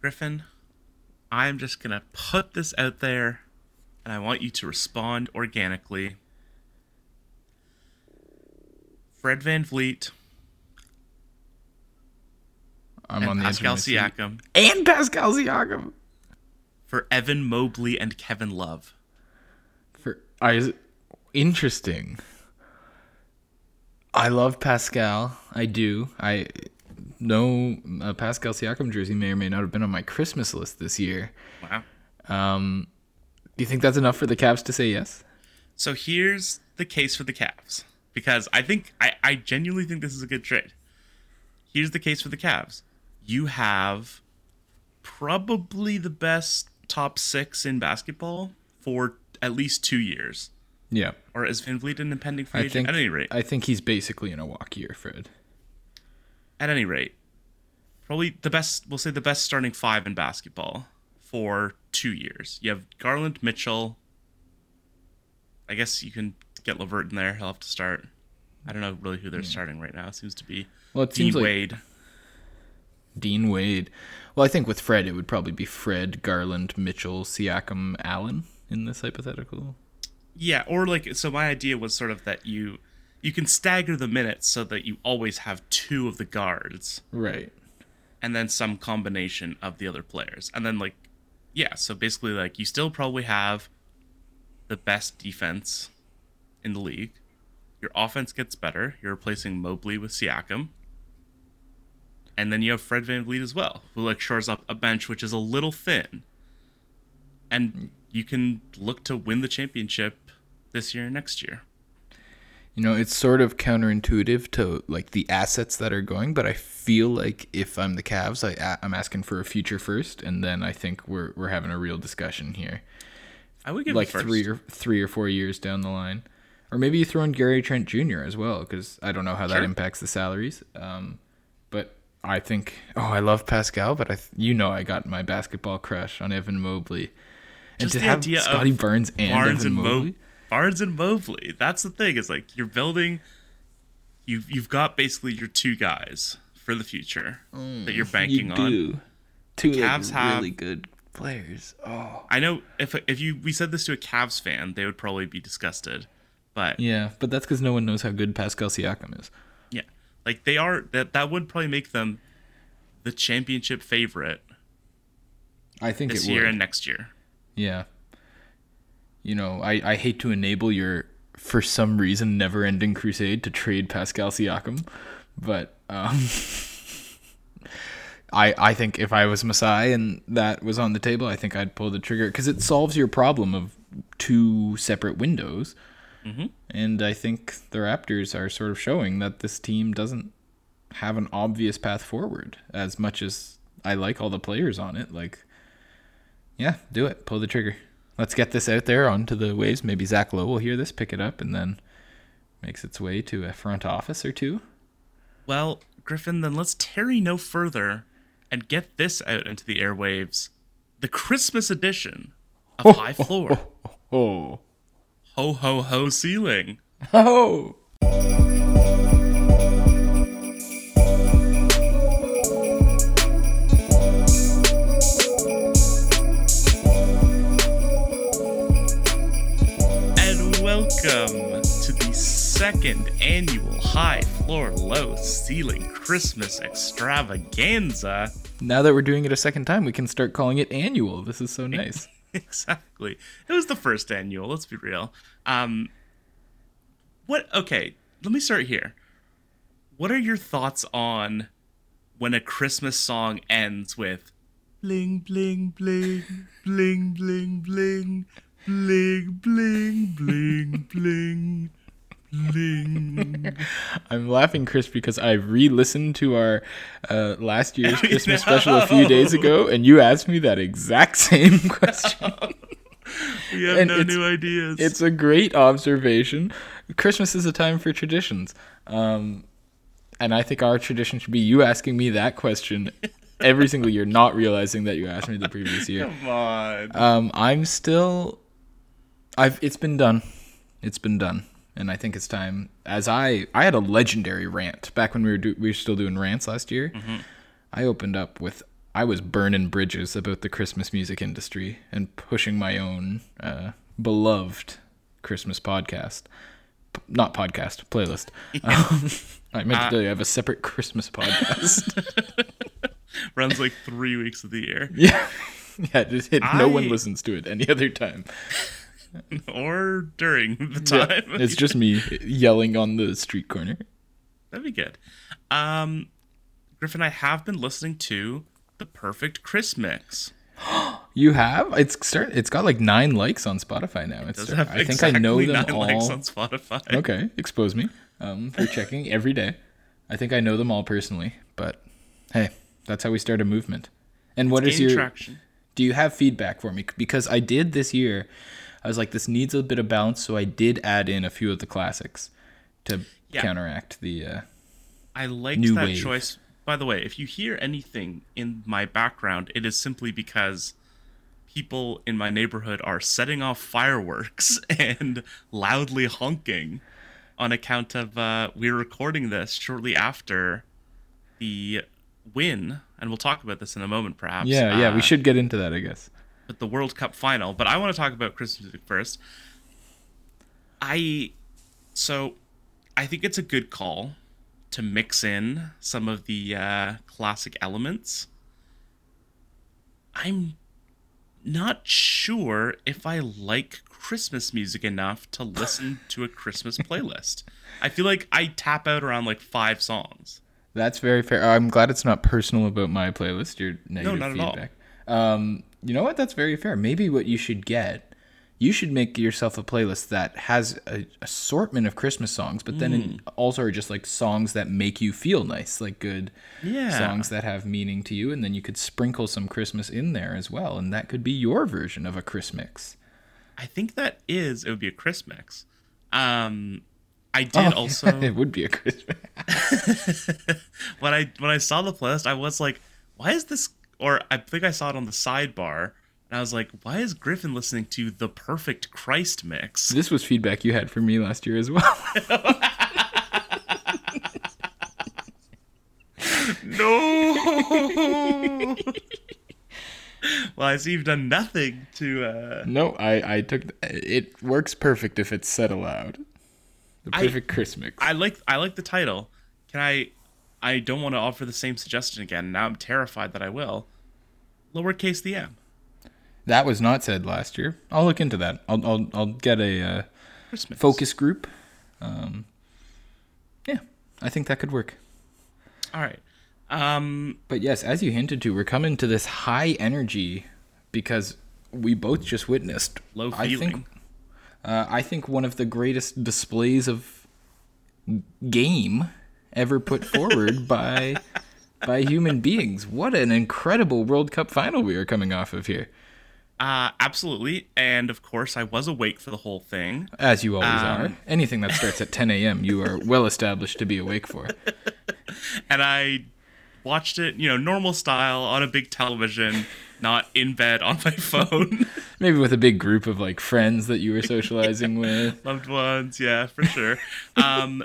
Griffin, I'm just going to put this out there and I want you to respond organically. Fred VanVleet I'm on the Pascal edge of my seat. Siakam and Pascal Siakam for Evan Mobley and Kevin Love. for I interesting. I love Pascal. I do. I know a Pascal Siakam jersey may or may not have been on my Christmas list this year. Wow. Um, do you think that's enough for the Cavs to say yes? So here's the case for the Cavs because I think I, I genuinely think this is a good trade. Here's the case for the Cavs. You have probably the best top six in basketball for at least two years. Yeah. Or is VanVleet an impending free I agent? think At any rate, I think he's basically in a walk year, Fred. At any rate, probably the best. We'll say the best starting five in basketball for two years. You have Garland, Mitchell. I guess you can get Levert in there. He'll have to start. I don't know really who they're starting right now. It seems to be Well, it D seems like Wade. Dean Wade. Well, I think with Fred, it would probably be Fred, Garland, Mitchell, Siakam, Allen in this hypothetical. Yeah, or like so. My idea was sort of that you you can stagger the minutes so that you always have two of the guards Right. and then some combination of the other players, and then like yeah. So basically, like you still probably have the best defense in the league. Your offense gets better. You're replacing Mobley with Siakam. And then you have Fred VanVleet as well, who like shores up a bench which is a little thin. And you can look to win the championship this year and next year. You know, it's sort of counterintuitive to like the assets that are going, but I feel like if I'm the Cavs, I I'm asking for a future first, and then I think we're we're having a real discussion here, I would give like three or three or four years down the line, or maybe you throw in Gary Trent Jr. as well, because I don't know how that impacts the salaries. Um, but I think oh, I love Pascal, but I th- you know I got my basketball crush on Evan Mobley, and Just to have Scottie Barnes and Barnes Evan and Mo- Mobley. Barnes and Mobley. That's the thing. Is like you're building. You've you've got basically your two guys for the future mm. that you're banking you on. do. Two like, Cavs have- really good players. Oh. I know if if you we said this to a Cavs fan, they would probably be disgusted. But yeah, Yeah, but that's because no one knows how good Pascal Siakam is. Yeah, like they are that that would probably make them the championship favorite I think this it year would. and next year. yeah. You know, I, I hate to enable your, for some reason, never ending crusade to trade Pascal Siakam, but um, I, I think if I was Masai and that was on the table, I think I'd pull the trigger because it solves your problem of two separate windows. And I think the Raptors are sort of showing that this team doesn't have an obvious path forward as much as I like all the players on it. Like, yeah, do it. Pull the trigger. Let's get this out there onto the waves. Maybe Zach Lowe will hear this, pick it up, and then makes its way to a front office or two. Well, Griffin, then let's tarry no further and get this out into the airwaves. The Christmas edition of High Floor. Oh. Ho ho ho ceiling. Ho! Oh. Welcome to the second annual High Floor Low Ceiling Christmas Extravaganza. Now that we're doing it a second time, we can start calling it annual. This is so nice. exactly. It was the first annual, let's be real. Um what okay, let me start here. What are your thoughts on when a Christmas song ends with bling bling bling bling bling bling bling bling bling bling bling I'm laughing, Chris, because I re-listened to our uh, last year's Christmas special a few days ago, and you asked me that exact same question. We have And no new ideas. it's a great observation. Christmas is a time for traditions, um, and I think our tradition should be you asking me that question every single year, not realizing that you asked me the previous year. Come on. Um, I'm still. I've. It's been done. It's been done, and I think it's time. As I, I had a legendary rant back when we were do, we were still doing rants last year. I opened up with I was burning bridges about the Christmas music industry and pushing my own uh, beloved Christmas podcast. P- not podcast, playlist. Um, I meant to Uh, tell you, I have a separate Christmas podcast. Runs like three weeks of the year, yeah. Yeah, just hit, no one listens to it any other time. or during the Yeah, time. it's just me yelling on the street corner. That'd be good. Um, Griffin, I have been listening to the Perfect Chris Mix. You have? It's start. It's got like nine likes on Spotify now. It's Does start- have I think I know exactly them nine all. likes on Spotify. Okay, expose me um, for checking every day. I think I know them all personally, but hey, that's how we start a movement. And what is your? traction. Do you have feedback for me? Because I did this year. I was like, this needs a bit of balance, so I did add in a few of the classics to Yeah. counteract the. Uh, I liked New that wave. choice. By the way, if you hear anything in my background, it is simply because people in my neighborhood are setting off fireworks and loudly honking on account of uh, we're recording this shortly after the win, and we'll talk about this in a moment, perhaps. yeah, yeah, uh, we should get into that, I guess. The World Cup final. But I want to talk about Christmas music first. I so I think it's a good call to mix in some of the uh, classic elements. I'm not sure if I like Christmas music enough to listen to a Christmas playlist. I feel like I tap out around like five songs. That's very fair. I'm glad it's not personal about my playlist. Your negative no, not at all. feedback. Um, you know what? That's very fair. Maybe what you should get, you should make yourself a playlist that has a assortment of Christmas songs, but then it also are just like songs that make you feel nice, like good Yeah. songs that have meaning to you, and then you could sprinkle some Christmas in there as well, and that could be your version of a Chris mix. I think that is it would be a Chris mix. Um, I did also it would be a Christmas. when I when I saw the playlist, I was like, why is this? Or I think I saw it on the sidebar, and I was like, why is Griffin listening to the perfect Christ mix? This was feedback you had from me last year as well. No. well, I see you've done nothing to. uh No, I, I took it works perfect if it's said aloud. The perfect Chris mix. I like I like the title. Can I? I don't want to offer the same suggestion again. Now I'm terrified that I will. Lowercase the m. that was not said last year. I'll look into that. I'll I'll, I'll get a uh, focus group. Um, yeah, I think that could work. All right. Um. But yes, as you hinted to, we're coming to this high energy because we both just witnessed Low I think, uh, I think one of the greatest displays of game ever put forward by by human beings. What an incredible World Cup final we are coming off of here. Uh, absolutely. And of course, I was awake for the whole thing. As you always Um, are. Anything that starts at 10 a.m., you are well established to be awake for. And I watched it, you know, normal style on a big television, not in bed on my phone. Maybe with a big group of like friends that you were socializing with. Loved ones, yeah, for sure. Um,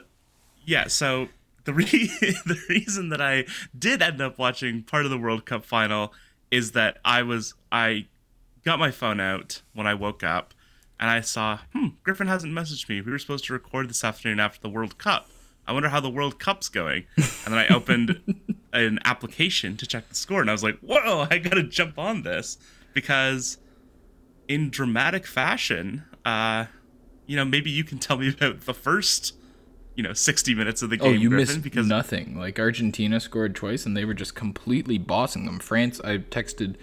yeah, so the re- the reason that I did end up watching part of the World Cup final is that I was I got my phone out when I woke up and I saw, hmm, Griffin hasn't messaged me. We were supposed to record this afternoon after the World Cup. I wonder how the World Cup's going. And then I opened an application to check the score and I was like, whoa, I gotta jump on this because in dramatic fashion, uh, you know, maybe you can tell me about the first, you know, 60 minutes of the game. Oh, game, you Griffin, missed because nothing. Like Argentina scored twice, and they were just completely bossing them. France, I texted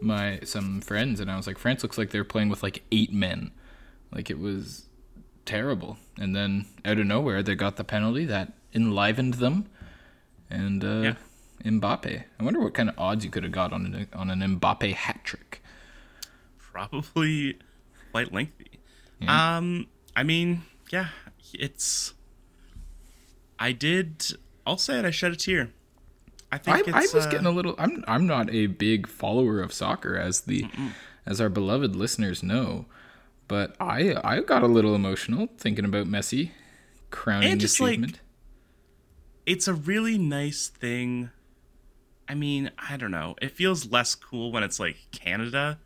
my some friends, and I was like, France looks like they're playing with like eight men. Like it was terrible. And then out of nowhere, they got the penalty that enlivened them, and uh, Yeah. Mbappe. I wonder what kind of odds you could have got on an on an Mbappe hat trick. probably quite lengthy. Um, I mean, yeah, it's. I did. I'll say it. I shed a tear. I think I, I was uh, getting a little. I'm I'm not a big follower of soccer, as the as our beloved listeners know, but I I got a little emotional thinking about Messi crowning And just, like, achievement. it's a really nice thing I mean, I don't know. It feels less cool when it's like Canada.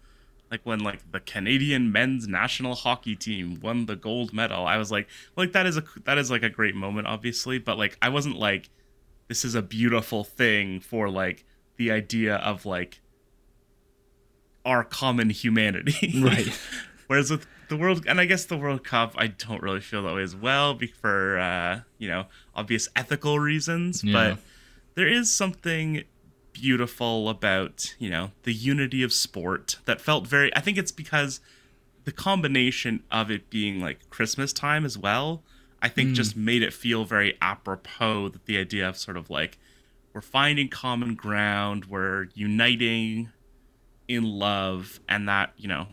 Like when like the Canadian men's national hockey team won the gold medal. I was like, like that is a that is like a great moment, obviously. But like I wasn't like, this is a beautiful thing for like the idea of like our common humanity. Right. Whereas with the World, and I guess the World Cup, I don't really feel that way as well for, uh, you know, obvious ethical reasons. Yeah. But there is something beautiful about, you know, the unity of sport that felt very, I think it's because the combination of it being like Christmas time as well, I think hmm. just made it feel very apropos that the idea of sort of like, we're finding common ground, we're uniting in love, and that, you know,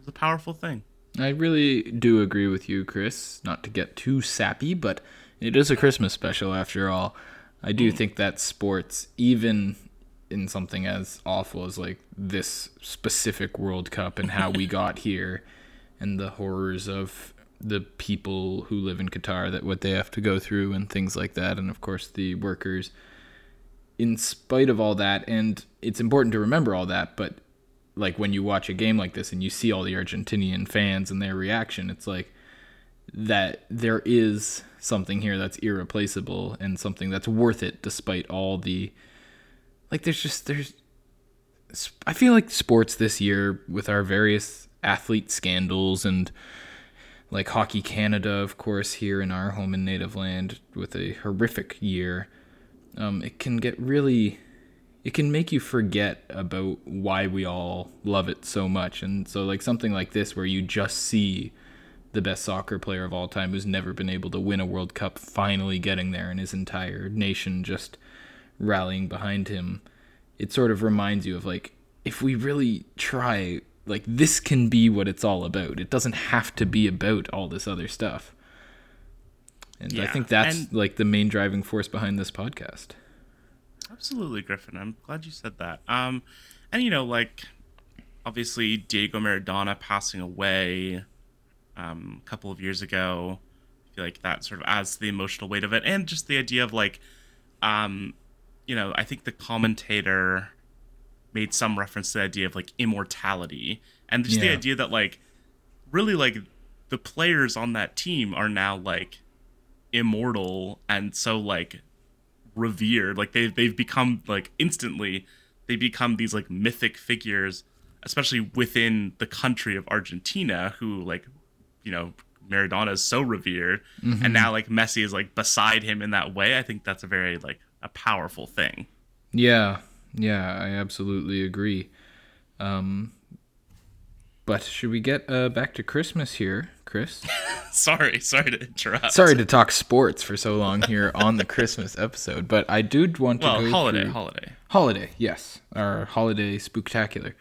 is a powerful thing. I really do agree with you, Chris. Not to get too sappy, but it is a Christmas special after all. I do think that sports, even in something as awful as like this specific World Cup and how we got here, and the horrors of the people who live in Qatar, that what they have to go through, and things like that, and of course the workers. In spite of all that, and it's important to remember all that, but like when you watch a game like this and you see all the Argentinian fans and their reaction, it's like that there is something here that's irreplaceable and something that's worth it despite all the like there's just there's I feel like sports this year with our various athlete scandals and like Hockey Canada, of course, here in our home and native land with a horrific year, um, it can get really it can make you forget about why we all love it so much. And so, like something like this, where you just see the best soccer player of all time who's never been able to win a World Cup finally getting there and his entire nation just rallying behind him, it sort of reminds you of like, if we really try, like, this can be what it's all about. It doesn't have to be about all this other stuff. And I think that's and- like the main driving force behind this podcast. Absolutely, Griffin. I'm glad you said that. Um, and you know, like obviously Diego Maradona passing away um, a couple of years ago. I feel like that sort of adds to the emotional weight of it, and just the idea of like, um, you know, I think the commentator made some reference to the idea of like immortality, and just the idea that like, really like the players on that team are now like immortal and so like revered like they've, they've become like instantly they become these like mythic figures especially within the country of argentina who like you know maradona is so revered and now like messi is like beside him in that way i think that's a very like a powerful thing. Yeah, yeah, I absolutely agree. Um, but should we get uh, back to Christmas here, Chris? sorry sorry to interrupt. Sorry to talk sports for so long here on the Christmas episode, but I do want to well go holiday through- holiday. Holiday, yes, our holiday spooktacular.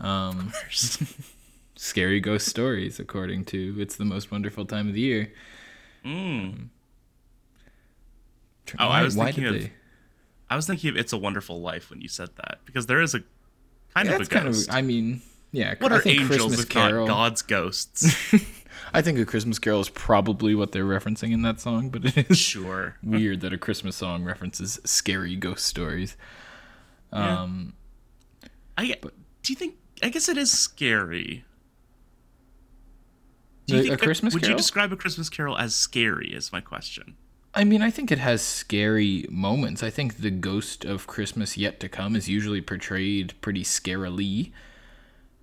Um, scary ghost stories, according to it's the most wonderful time of the year. mm. Tr- Oh, I was why thinking of- they? i was thinking of it's a wonderful life when you said that because there is a kind Yeah, of a kind of. I mean, yeah. what I are angels Christmas if Carol. not god's ghosts I think a Christmas Carol is probably what they're referencing in that song, but it is sure weird that a Christmas song references scary ghost stories. Yeah. Um, I do you think? I guess it is scary. Do you The- think a Christmas would you describe a Christmas Carol as scary? Is my question. I mean, I think it has scary moments. I think the ghost of Christmas yet to come is usually portrayed pretty scarily.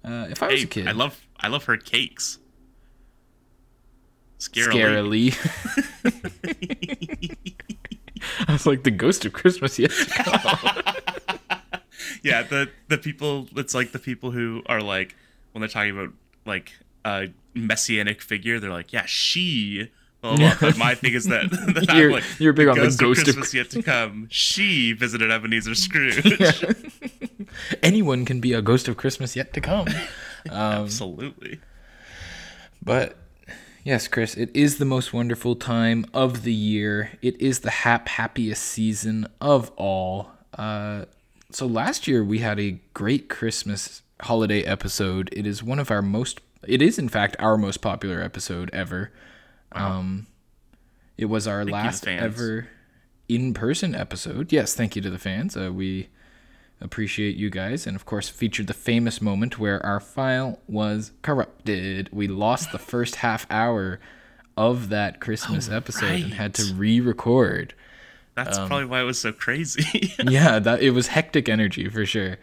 Uh, if I was Hey, a kid, I love I love her cakes. Scarily. scarily. I was like the ghost of Christmas yet. To come. yeah, the the people. It's like the people who are like when they're talking about like a messianic figure. They're like, yeah, she. Blah, blah, blah. But my thing is that, that You're- like, you're big on the ghost, ghost of of Christmas yet to come. She visited Ebenezer Scrooge. Anyone can be a ghost of Christmas yet to come. Um, Absolutely. But yes, Chris, it is the most wonderful time of the year. It is the hap happiest season of all. Uh, so last year we had a great Christmas holiday episode. It is one of our most. It is in fact our most popular episode ever. Um, it was our you, last ever in person episode. Yes, thank you to the fans. Uh, we appreciate you guys. And of course, featured the famous moment where our file was corrupted. We lost the first half hour of that Christmas Oh, episode and had to re record. That's Um, probably why it was so crazy. yeah, that it was hectic energy for sure.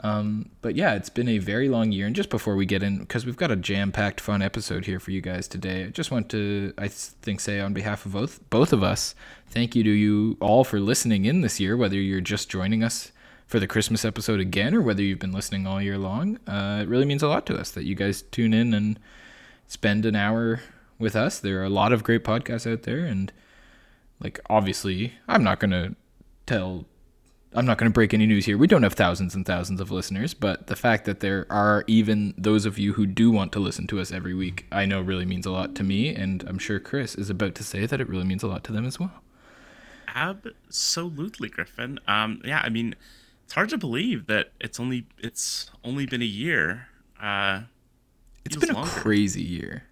Um, but yeah, it's been a very long year. And just before we get in, because we've got a jam-packed, fun episode here for you guys today, I just want to, I think, say on behalf of both both of us, thank you to you all for listening in this year. Whether you're just joining us for the Christmas episode again, or whether you've been listening all year long, uh, it really means a lot to us that you guys tune in and spend an hour with us. There are a lot of great podcasts out there, and like obviously, I'm not gonna tell I'm not going to break any news here. We don't have thousands and thousands of listeners, but the fact that there are even those of you who do want to listen to us every week, I know really means a lot to me, and I'm sure Chris is about to say that it really means a lot to them as well. Absolutely, Griffin. Um, yeah, I mean, it's hard to believe that it's only it's only been a year. Uh, It's been a crazy year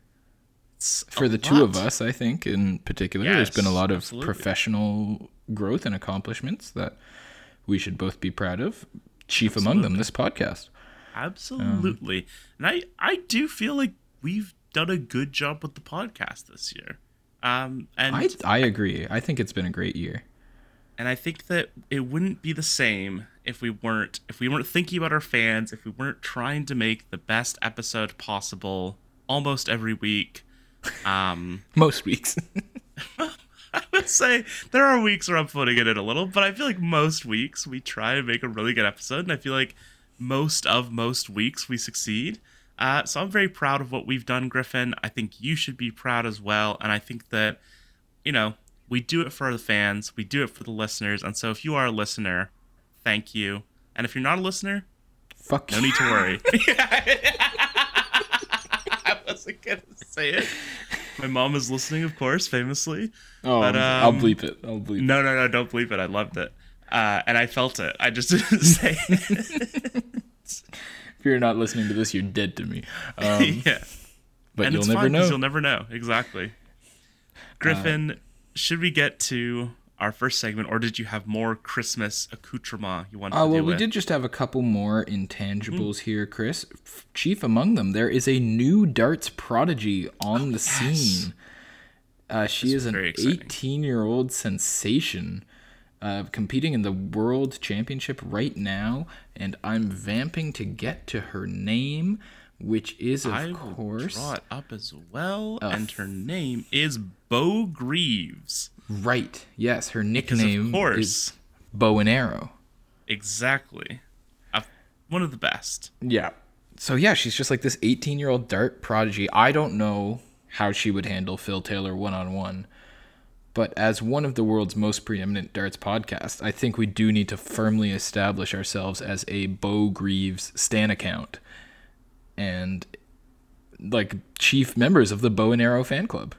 It's for the two of us, I think, in particular. There's been a lot of absolutely. professional growth and accomplishments that we should both be proud of. Chief among them, this podcast. Absolutely. and I I do feel like we've done a good job with the podcast this year. Um and I I agree. I think it's been a great year. and I think that it wouldn't be the same if we weren't if we weren't thinking about our fans, if we weren't trying to make the best episode possible almost every week. Um Most weeks. I would say there are weeks where I'm putting it in a little, but I feel like most weeks we try to make a really good episode, and I feel like most of most weeks we succeed. Uh, so I'm very proud of what we've done, Griffin. I think you should be proud as well, and I think that you know we do it for the fans, we do it for the listeners, and so if you are a listener, thank you, and if you're not a listener, Fuck no you. need to worry. I wasn't gonna say it. My mom is listening, of course, famously. Oh, But, I'll um, bleep it. I'll bleep it. No, no, no, don't believe it. I loved it. Uh, and I felt it. I just didn't say it. If you're not listening to this, you're dead to me. Um, yeah. but and you'll it's never know. You'll never know. Exactly. Griffin, should we get to our first segment, or did you have more Christmas accoutrement you wanted Uh, to well, we with? did just have a couple more intangibles Mm-hmm. here, Chris. Chief among them, there is a new darts prodigy on the Oh, yes. scene. Uh, she is an 18 year old sensation uh, competing in the World Championship right now, and I'm vamping to get to her name, which is, of I course. draw it up as well, Uh, and her name is Beau Greaves. Right. Yes, her Because nickname of course, is Bow and Arrow. exactly, Uh, one of the best. Yeah. So yeah, she's just like this 18 year old dart prodigy. I don't know how she would handle Phil Taylor one on one, but as one of the world's most preeminent darts podcasts, I think we do need to firmly establish ourselves as a Beau Greaves stan account and like chief members of the Bow and Arrow fan club.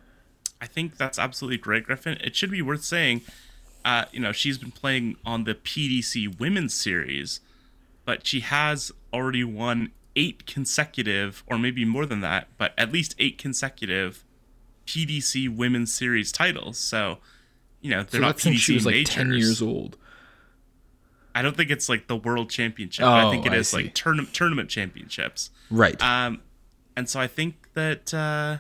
I think that's absolutely great, Griffin. It should be worth saying, uh, you know, she's been playing on the PDC Women's Series, but she has already won eight consecutive, or maybe more than that, but at least eight consecutive PDC Women's Series titles. So, you know, they're So not PDC she was like 10 years old. I don't think it's like the World Championship. I Oh, think it I is see. like tourna- tournament championships. Right. Um, and so I think that uh,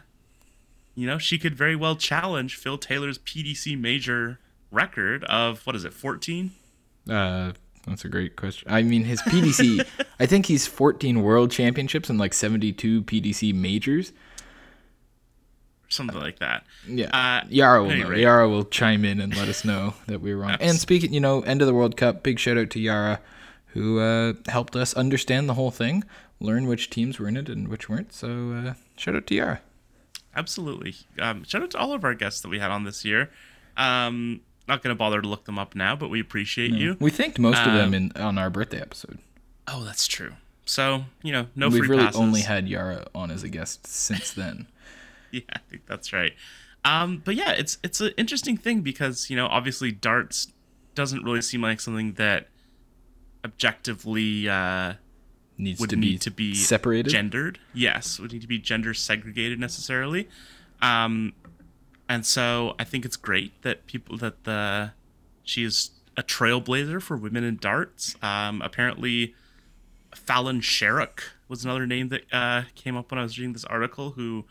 you know she could very well challenge Phil Taylor's PDC major record of what is it, fourteen? Uh, that's a great question. I mean, his PDC, I think he's 14 world championships and like 72 PDC majors. Something like that. Yeah. Uh, Yara will know. rate. Yara will chime in and let us know that we were wrong. And speaking, you know, end of the World Cup, big shout out to Yara, who uh, helped us understand the whole thing, learn which teams were in it and which weren't. So uh, shout out to Yara. Absolutely. Um, shout out to all of our guests that we had on this year. Um, not going to bother to look them up now, but we appreciate you. We thanked most of them Um, in on our birthday episode. Oh, that's true. So you know, no We've free really passes. only had Yara on as a guest since then. yeah, I think that's right. Um, but yeah, it's it's an interesting thing because you know obviously darts doesn't really seem like something that objectively uh, Needs would to need be to be separated. gendered. Yes, would need to be gender segregated necessarily. Um, and so I think it's great that people that the She is a trailblazer for women in darts. Um, apparently, Fallon Sherrock was another name that uh, came up when I was reading this article, who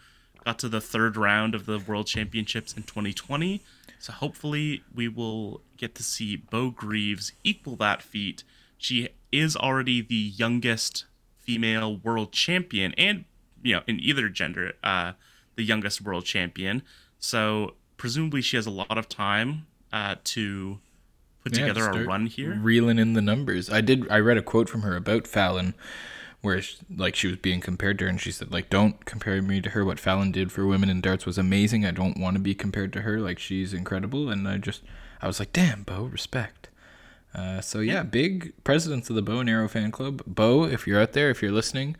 got to the third round of the World Championships in 2020. So hopefully, we will get to see Beau Greaves equal that feat. She is already the youngest female world champion, and you know, in either gender, uh, the youngest world champion. So presumably, she has a lot of time uh, to put Yeah, together a run here. reeling in the numbers. I did. I read a quote from her about Fallon, where she, like she was being compared to her, and she said like, "Don't compare me to her. What Fallon did for women in darts was amazing. I don't want to be compared to her. Like she's incredible." And I just, I was like, "Damn, Beau, respect." Uh, so yeah, big presidents of the Bow and Arrow fan club. Beau, if you're out there, if you're listening,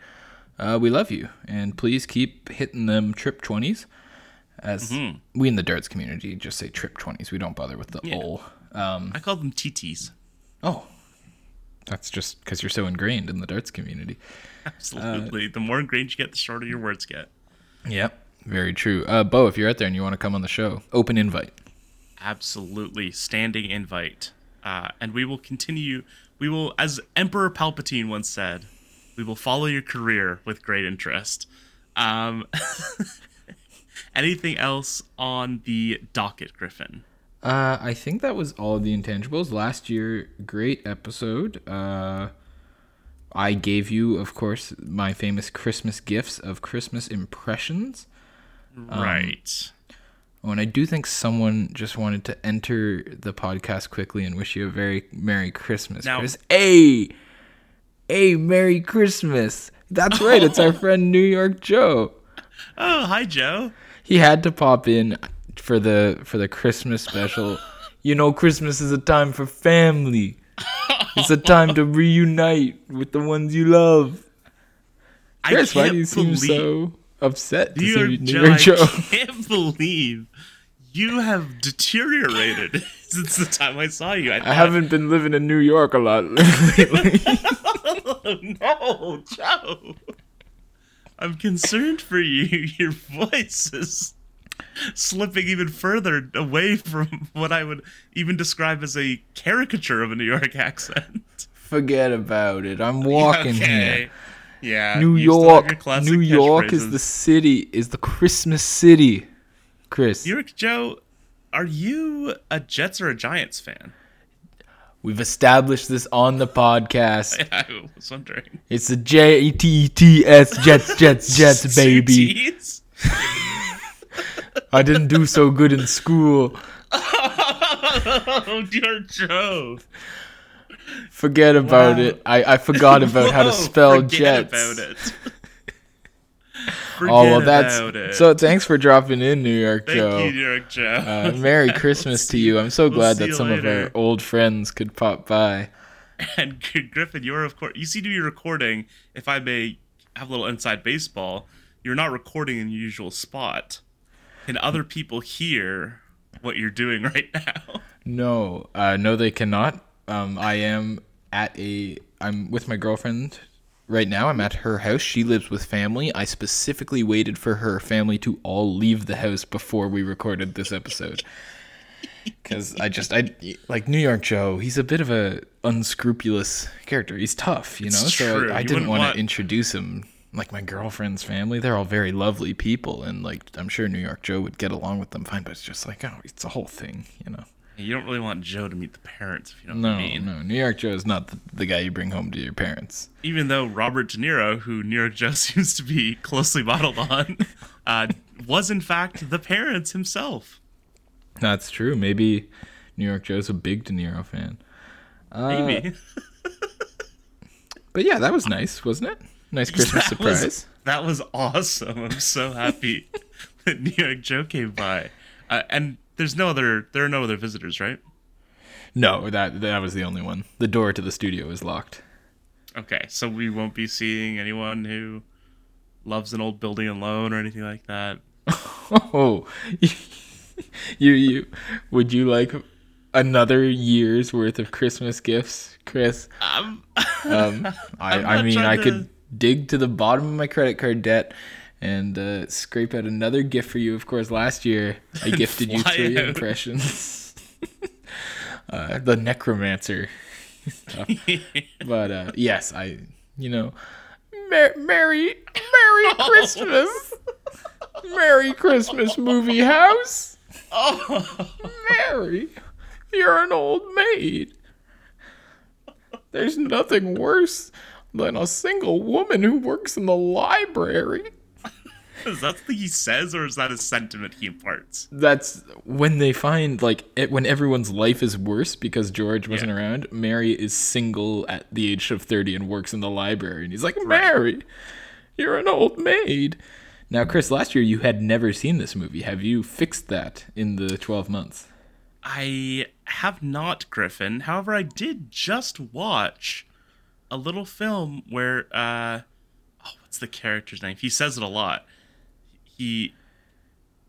uh, we love you, and please keep hitting them trip twenties. As we in the darts community just say trip twenties, we don't bother with the Yeah. ol. Um, I call them TTs. Oh, that's just because you're so ingrained in the darts community. Absolutely. the more ingrained you get, the shorter your words get. Yep, very true. Uh, Beau, if you're out there and you want to come on the show, open invite. Absolutely. Standing invite. Uh, and we will continue. We will, as Emperor Palpatine once said, we will follow your career with great interest. Um, anything else on the docket, Griffin? Uh, I think that was all of the intangibles. Last year, great episode. Uh, I gave you, of course, my famous Christmas gifts of Christmas impressions. right. Oh, and I do think someone just wanted to enter the podcast quickly and wish you a very Merry Christmas. Now- Chris. Hey! Hey, Merry Christmas! That's right, it's our friend New York Joe. Oh, hi, Joe. He had to pop in for the for the Christmas special. You know, Christmas is a time for family. It's a time to reunite with the ones you love. Chris, I why do you seem believe- so upset to New see York New Joe, York I can't believe you have deteriorated since the time I saw you. I, I haven't been living in New York a lot lately. No, Joe! I'm concerned for you. Your voice is slipping even further away from what I would even describe as a caricature of a New York accent. Forget about it. I'm walking here. Yeah. New you still have York, New York is the city, is the Christmas city. Chris, New York Joe. Are you a Jets or a Giants fan? we've established this on the podcast. I was wondering. It's the J E T T S Jets, Jets, Jets, baby. I didn't do so good in school. Oh, dear Joe. Forget about Wow. it. I, I forgot about how to spell forget Jets. about it. Oh well, that's it. so. Thanks for dropping in, New York Thank Joe. you, New York Joe. Uh, Merry Christmas to you. I'm so we'll glad that some of our old friends could pop by. and Griffin, you're of course you see to your recording. If I may have a little inside baseball, you're not recording in your usual spot. Can other people hear what you're doing right now? No, uh, no, they cannot. Um, I am at a. I'm with my girlfriend right now. I'm at her house. She lives with family. I specifically waited for her family to all leave the house before we recorded this episode. Because I just I like New York Joe. He's a bit of a unscrupulous character. He's tough, you know. It's so true. I, I didn't want want- to introduce him. Like my girlfriend's family, they're all very lovely people, and like I'm sure New York Joe would get along with them fine. But it's just like, oh, it's a whole thing, you know. You don't really want Joe to meet the parents, if you know No, what I mean. no. New York Joe is not the, the guy you bring home to your parents. Even though Robert De Niro, who New York Joe seems to be closely modeled on, uh, was in fact the parents himself. That's true. Maybe New York Joe's a big De Niro fan. Uh, Maybe. But yeah, that was nice, wasn't it? Nice Christmas That was- surprise. that was awesome. I'm so happy that New York Joe came by. Uh, and there's no other, there are no other visitors, right? No, that that was the only one. The door to the studio is locked. Okay, so we won't be seeing anyone who loves an old building alone or anything like that. Oh, you you would you like another year's worth of Christmas gifts, Chris? Um, Um, I, I mean, I trying could to- dig to the bottom of my credit card debt and uh, scrape out another gift for you. Of course, last year I gifted you three out. impressions. uh, the necromancer. but uh, yes, I you know, Mer- Merry Merry Christmas, Merry Christmas movie house. Oh, Mary, you're an old maid. There's nothing worse than a single woman who works in the library. is that what he says, or is that a sentiment he imparts? That's when they find like it, when everyone's life is worse because George wasn't Yeah. around. Mary is single at the age of thirty and works in the library, and he's like, "Mary, you're an old maid." Now, Chris, last year you had never seen this movie. Have you fixed that in the twelve months? I have not, Griffin. However, I did just watch a little film where, uh, oh, what's the character's name? He says it a lot. He,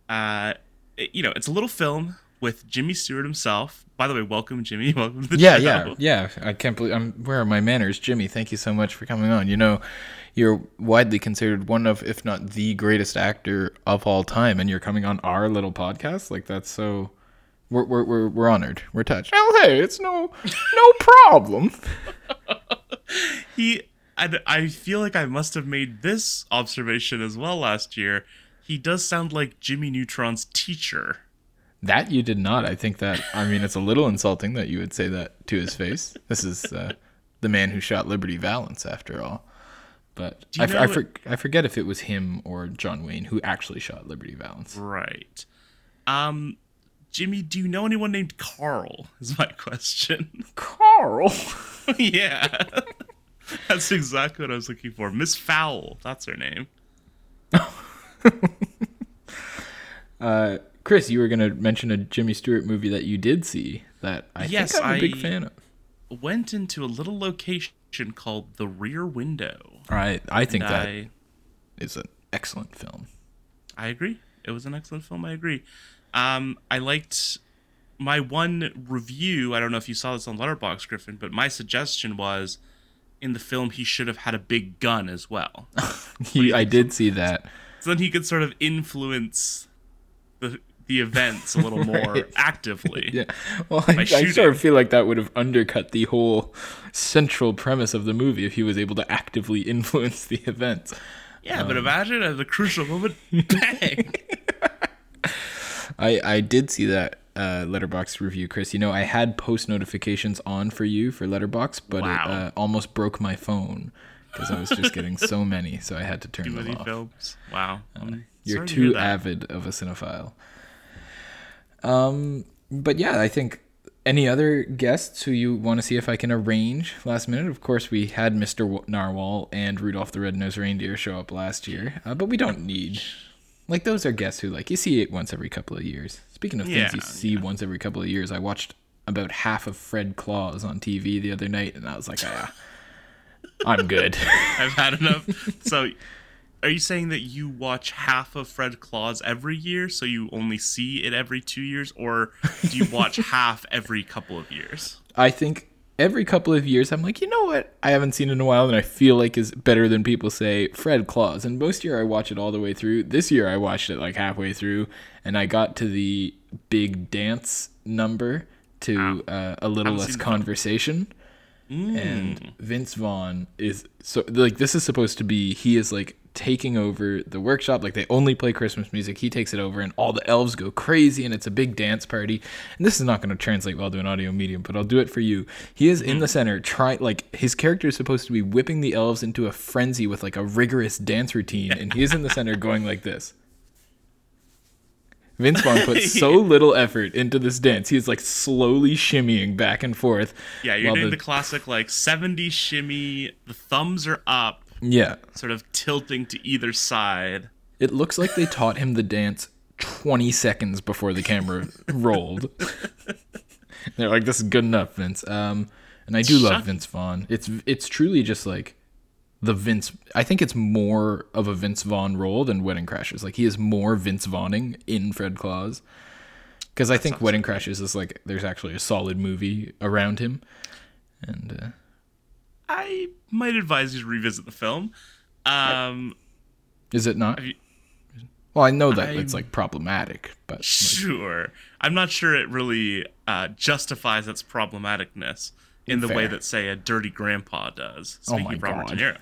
uh, it- you know, it's a little film with Jimmy Stewart himself. By the way, welcome, Jimmy. Welcome to the Yeah, show. yeah, yeah. I can't believe I'm. Where are my manners, Jimmy? Thank you so much for coming on. You know, you're widely considered one of, if not the greatest actor of all time, and you're coming on our little podcast. Like that's so. We're we're we're, we're honored. We're touched. Oh, hey, it's no no problem. He, and I feel like I must have made this observation as well last year. He does sound like Jimmy Neutron's teacher. That you did not. I think that. I mean, it's a little insulting that you would say that to his face. This is uh, the man who shot Liberty Valance, after all. But I, I, for, I forget if it was him or John Wayne who actually shot Liberty Valance. Right. Um, Jimmy, do you know anyone named Carl? Is my question. Carl. yeah. That's exactly what I was looking for. Miss Fowl. That's her name. Uh, Chris, you were going to mention a Jimmy Stewart movie that you did see that I Yes, think I'm a big fan of. Went into a little location called the Rear Window. I I think that I, is an excellent film. I agree. It was an excellent film. I agree. Um, I liked my one review. I don't know if you saw this on Letterboxd, Griffin, but my suggestion was in the film he should have had a big gun as well. He, I did see that. So then he could sort of influence the the events a little more Right. actively. Yeah. Well, I, I sort of feel like that would have undercut the whole central premise of the movie if he was able to actively influence the events. Yeah, but imagine at the crucial moment, bang! I I did see that uh, Letterboxd review, Chris. You know, I had post notifications on for you for Letterboxd, but Wow. it uh, almost broke my phone because I was just getting so many, so I had to turn Too them many off. films. Wow. I'm You're sorry to too avid of a cinephile. Um, but yeah, I think any other guests who you want to see if I can arrange last minute. Of course, we had Mr. W- Narwhal and Rudolph the Red-Nosed Reindeer show up last year, uh, but we don't need like those are guests who like you see it once every couple of years. Speaking of things you Yeah, see once every couple of years, I watched about half of Fred Claus on TV the other night, and I was like, ah, I'm good. I've had enough. so, are you saying that you watch half of Fred Claus every year, so you only see it every two years, or do you watch half every couple of years? I think every couple of years I'm like, you know what? I haven't seen in a while and I feel like is better than people say Fred Claus. And most year I watch it all the way through. This year I watched it like halfway through and I got to the big dance number to uh, a little less conversation. Mm. And Vince Vaughn is so like this is supposed to be he is like taking over the workshop. Like they only play christmas music. He takes it over and all the elves go crazy and it's a big dance party. And this is not going to translate well to an audio medium but i'll do it for you. He is in the center try like his character is supposed to be whipping the elves into a frenzy with like a rigorous dance routine. And he is in the center going like this Vince Vaughn put so little effort into this dance. He is like slowly shimmying back and forth. Yeah, you're doing the- the classic like 70 shimmy. The thumbs are up, yeah. sort of tilting to either side. It looks like they taught him the dance 20 seconds before the camera rolled. They're like, "This is good enough, Vince." Um, and I do love Vince Vaughn. It's it's truly just like the Vince. I think it's more of a Vince Vaughn role than Wedding Crashers. Like he is more Vince Vaughning in Fred Claus. Because I think Wedding Crashers is like there's actually a solid movie around him, and uh, I might advise you to revisit the film. Um, is it not? You- Well, I know that it's I'm- like problematic, but like, Sure. I'm not sure it really uh, justifies its problematicness in the way that, say, a Dirty Grandpa does. Oh Speaking my of Robert God. De Niro.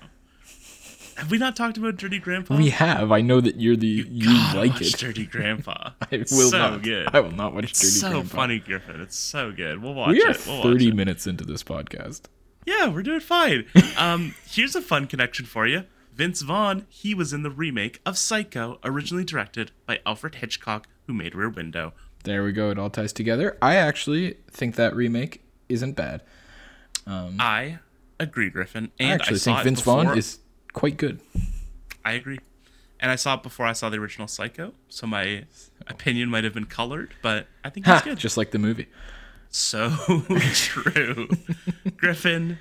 Have we not talked about Dirty Grandpa? We have. I know that you're the you, Gotta like it. Dirty Grandpa. I will so not. good. I will not watch It's Dirty so Grandpa. funny, Griffin. It's so good. We'll watch We are it. We'll watch 30 it. minutes into this podcast. Yeah, we're doing fine. um, here's a fun connection for you. Vince Vaughn, he was in the remake of Psycho, originally directed by Alfred Hitchcock, who made Rear Window. There we go. It all ties together. I actually think that remake isn't bad. I agree, Griffin. And I actually saw think Vince Vaughn is quite good. I agree. And I saw it before I saw the original Psycho, so my opinion might have been colored, but I think it's good. just like the movie. So true. Griffin,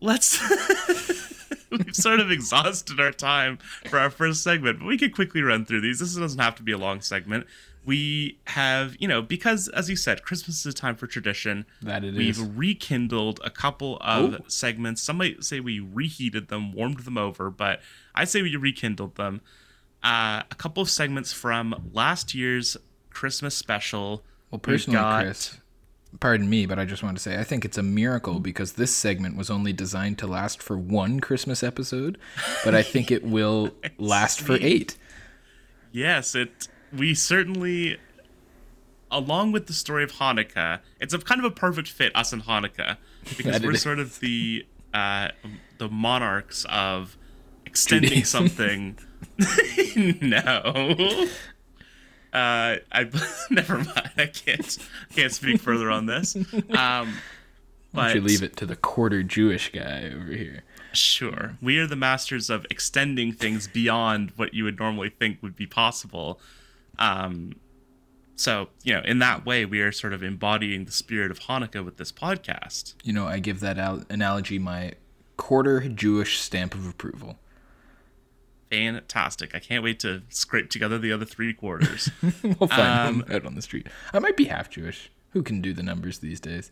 let's. We've sort of exhausted our time for our first segment, but we could quickly run through these. This doesn't have to be a long segment. We have, you know, because as you said, Christmas is a time for tradition. That it We've is. rekindled a couple of Oh. segments. Some might say we reheated them, warmed them over, but I say we rekindled them. Uh, a couple of segments from last year's Christmas special. Well, personally, got- Chris, pardon me, but I just want to say I think it's a miracle because this segment was only designed to last for one Christmas episode, but I think it will last for eight. Yes, it. We certainly, along with the story of Hanukkah, it's a kind of a perfect fit. Us and Hanukkah, because we're sort of the uh, the monarchs of extending something. no. Uh, I never mind. I can't can't speak further on this. Um, but you leave it to the quarter Jewish guy over here? Sure. We are the masters of extending things beyond what you would normally think would be possible. Um, so, you know, in that way, we are sort of embodying the spirit of Hanukkah with this podcast. You know, I give that al- analogy my quarter Jewish stamp of approval. Fantastic. I can't wait to scrape together the other three quarters. we'll find Um, them out on the street. I might be half Jewish. Who can do the numbers these days?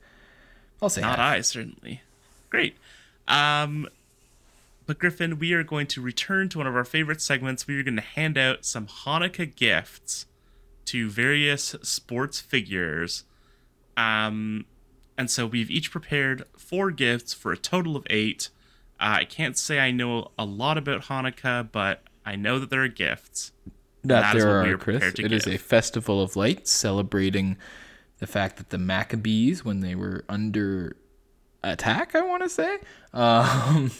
I'll say Not half. I, certainly. Great. Um, but Griffin, we are going to return to one of our favorite segments. We are going to hand out some Hanukkah gifts to various sports figures. Um, and so we've each prepared four gifts for a total of eight. Uh, I can't say I know a lot about Hanukkah, but I know that there are gifts. That, That there we are, Chris. prepared to It is a festival of lights celebrating the fact that the Maccabees, when they were under attack, I want to say. Um,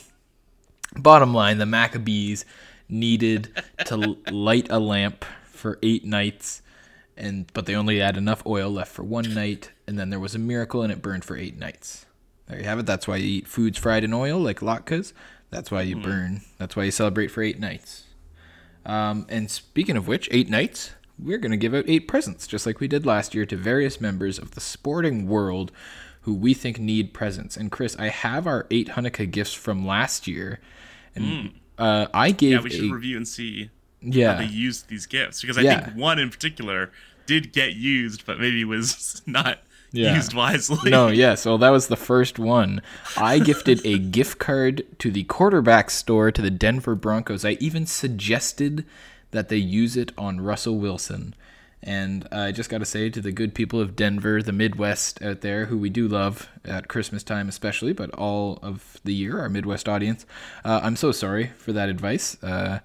bottom line, the Maccabees needed to light a lamp for eight nights, and but they only had enough oil left for one night, and then there was a miracle and it burned for eight nights. There you have it. That's why you eat foods fried in oil, like latkes. That's why you burn. That's why you celebrate for eight nights. Um, and speaking of which, eight nights, we're going to give out eight presents, just like we did last year, to various members of the sporting world who we think need presents. And Chris, I have our eight Hanukkah gifts from last year, and uh, I gave. Yeah, we should a review and see yeah. how they used these gifts because I Yeah. think one in particular did get used, but maybe was not Yeah. used wisely. No, yes. so that was the first one. I gifted a gift card to the quarterback store to the Denver Broncos. I even suggested that they use it on Russell Wilson. And I just got to say to the good people of Denver, the Midwest out there, who we do love at Christmas time especially, but all of the year, our Midwest audience, uh, I'm so sorry for that advice. Uh,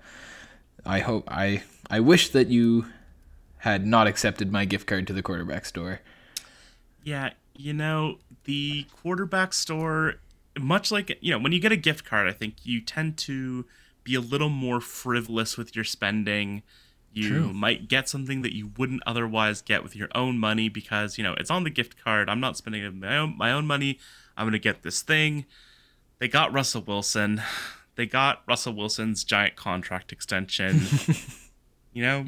I hope I I wish that you had not accepted my gift card to the quarterback store. Yeah, you know, the quarterback store, much like, you know, when you get a gift card, I think you tend to be a little more frivolous with your spending. You True. might get something that you wouldn't otherwise get with your own money because, you know, it's on the gift card. I'm not spending my own, my own money. I'm going to get this thing. They got Russell Wilson. They got Russell Wilson's giant contract extension. you know,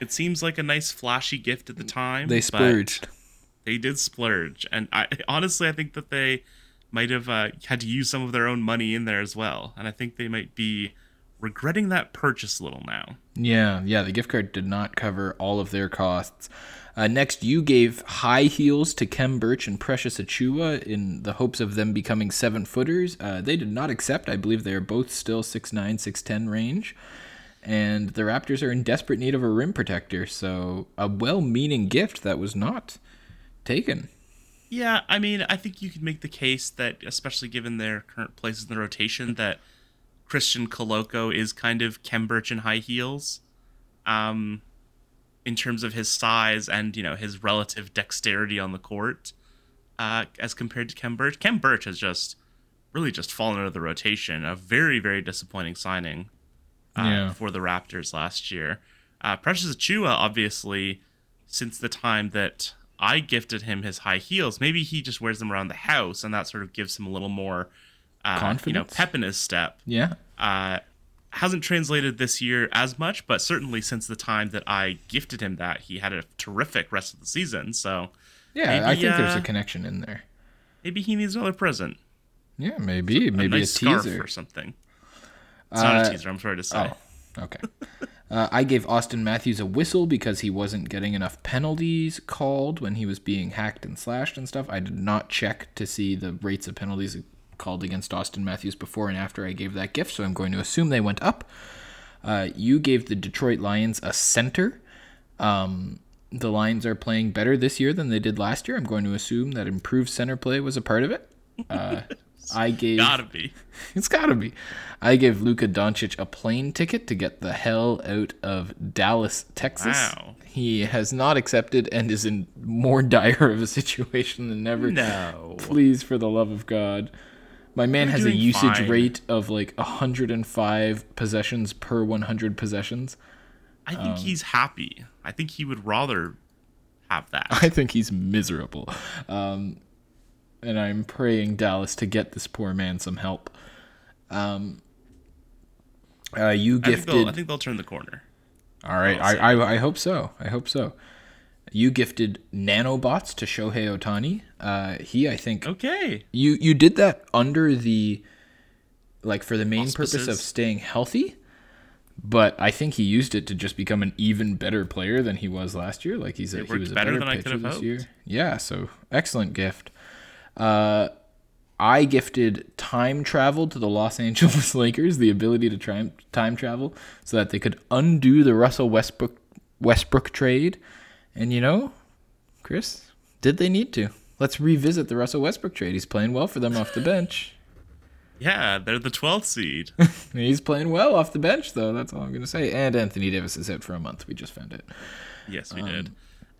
it seems like a nice flashy gift at the time. They splurged. they did splurge and i honestly i think that they might have uh, had to use some of their own money in there as well and i think they might be regretting that purchase a little now Yeah, yeah, the gift card did not cover all of their costs. Uh, next, you gave high heels to Khem Birch and Precious Achiuwa in the hopes of them becoming seven footers. Uh, they did not accept. I believe they are both still 6'9, 6'10 range. and the Raptors are in desperate need of a rim protector. So a well-meaning gift that was not taken. Yeah, I mean, I think you could make the case that, especially given their current places in the rotation, that Christian Koloko is kind of Birch in high heels, um, in terms of his size and you know his relative dexterity on the court, uh, as compared to Birch. Khem Birch has just really just fallen out of the rotation. A very very disappointing signing uh, Yeah. for the Raptors last year. Uh, Precious Achiuwa, obviously, since the time that I gifted him his high heels, maybe he just wears them around the house, and that sort of gives him a little more, uh, you know, pep in his step. Yeah. Uh, hasn't translated this year as much, but certainly since the time that I gifted him that, he had a terrific rest of the season. So Yeah, Maybe, I think there's uh, a connection in there. maybe he needs another present, Yeah, maybe a maybe a, nice scarf teaser. or something. It's not Uh, a teaser. I'm sorry to say. Oh, okay. uh, I gave Auston Matthews a whistle because he wasn't getting enough penalties called when he was being hacked and slashed and stuff. I did not check to see the rates of penalties called against Auston Matthews before and after I gave that gift, so I'm going to assume they went up. Uh, you gave the Detroit Lions a center. Um, the Lions are playing better this year than they did last year. I'm going to assume that improved center play was a part of it. Uh, I gave Gotta be. it's gotta be. I gave Luka Doncic a plane ticket to get the hell out of Dallas, Texas. Wow. He has not accepted and is in more dire of a situation than ever. No. Please, for the love of God. My man You're has a usage fine. rate of like 105 possessions per 100 possessions. I Um, think he's happy. I think he would rather have that. I think he's miserable. Um, and I'm praying Dallas to get this poor man some help. Um, uh, you I think, gifted. they'll, I think they'll turn the corner. All right, I, I I hope so. I hope so. You gifted nanobots to Shohei Ohtani. Uh, he, I think, Okay. you you did that under the like for the main purpose of staying healthy. But I think he used it to just become an even better player than he was last year. Like he's a, he was a better better than I pitcher could have this hoped. year. Yeah, so excellent gift. Uh, I gifted time travel to the Los Angeles Lakers, the ability to try time travel, so that they could undo the Russell Westbrook Westbrook trade. And you know, Chris, did they need to? Let's revisit the Russell Westbrook trade. He's playing well for them off the bench. Yeah, they're the 12th seed. He's playing well off the bench, though. That's all I'm going to say. And Anthony Davis is out for a month. We just found it. yes, we did.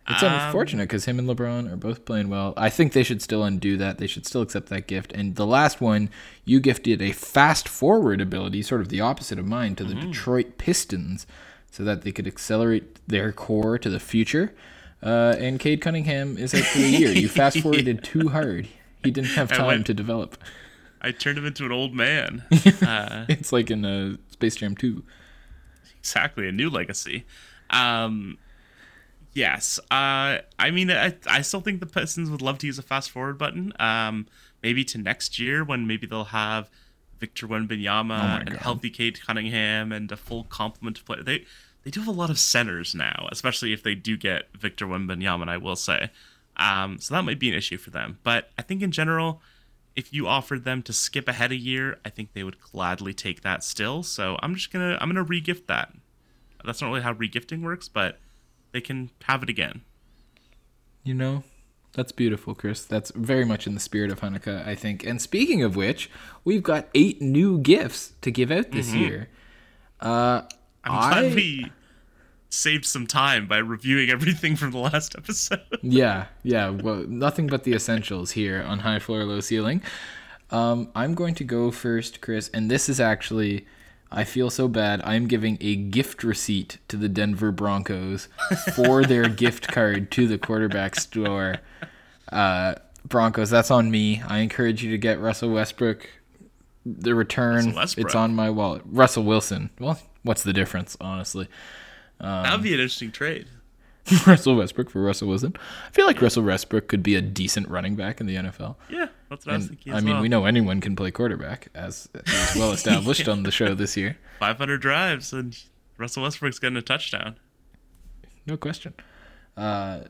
It's Um, unfortunate because him and LeBron are both playing well. I think they should still undo that. They should still accept that gift. And the last one, you gifted a fast forward ability, sort of the opposite of mine, to the Mm-hmm. Detroit Pistons so that they could accelerate their core to the future. Uh, and Cade Cunningham is out for the year. You fast forwarded too hard. He didn't have time went- to develop. I turned him into an old man. uh, It's like in uh, Space Jam 2. exactly, a new legacy. Um, yes. Uh, I mean, I, I still think the Pistons would love to use a fast forward button. Um, maybe to next year when maybe they'll have Victor Wembanyama my and God. healthy Cade Cunningham and a full complement of play. They they do have a lot of centers now, especially if they do get Victor Wembanyama. I will say, um, so that might be an issue for them. But I think in general, if you offered them to skip ahead a year, I think they would gladly take that still. So I'm just gonna I'm gonna regift that. That's not really how regifting works, but they can have it again. You know, that's beautiful, Chris. That's very much in the spirit of Hanukkah, I think. And speaking of which, we've got eight new gifts to give out this year. Uh, I'm glad I- we saved some time by reviewing everything from the last episode. yeah, yeah. Well, nothing but the essentials here on High Floor, Low Ceiling. Um, I'm going to go first, Chris, and this is actually. I feel so bad. I'm giving a gift receipt to the Denver Broncos for their gift card to the quarterback store. Uh, Broncos, that's on me. I encourage you to get Russell Westbrook. The return, Russell Westbrook. it's on my wallet. Russell Wilson. Well, what's the difference, honestly? that would be an interesting trade. Russell Westbrook for Russell Wilson. I feel like Russell Westbrook could be a decent running back in the NFL. Yeah, that's what I was And, thinking. I mean, well. we know anyone can play quarterback, as is well established on the show this year. 500 drives and Russell Westbrook's getting a touchdown. No question. Uh,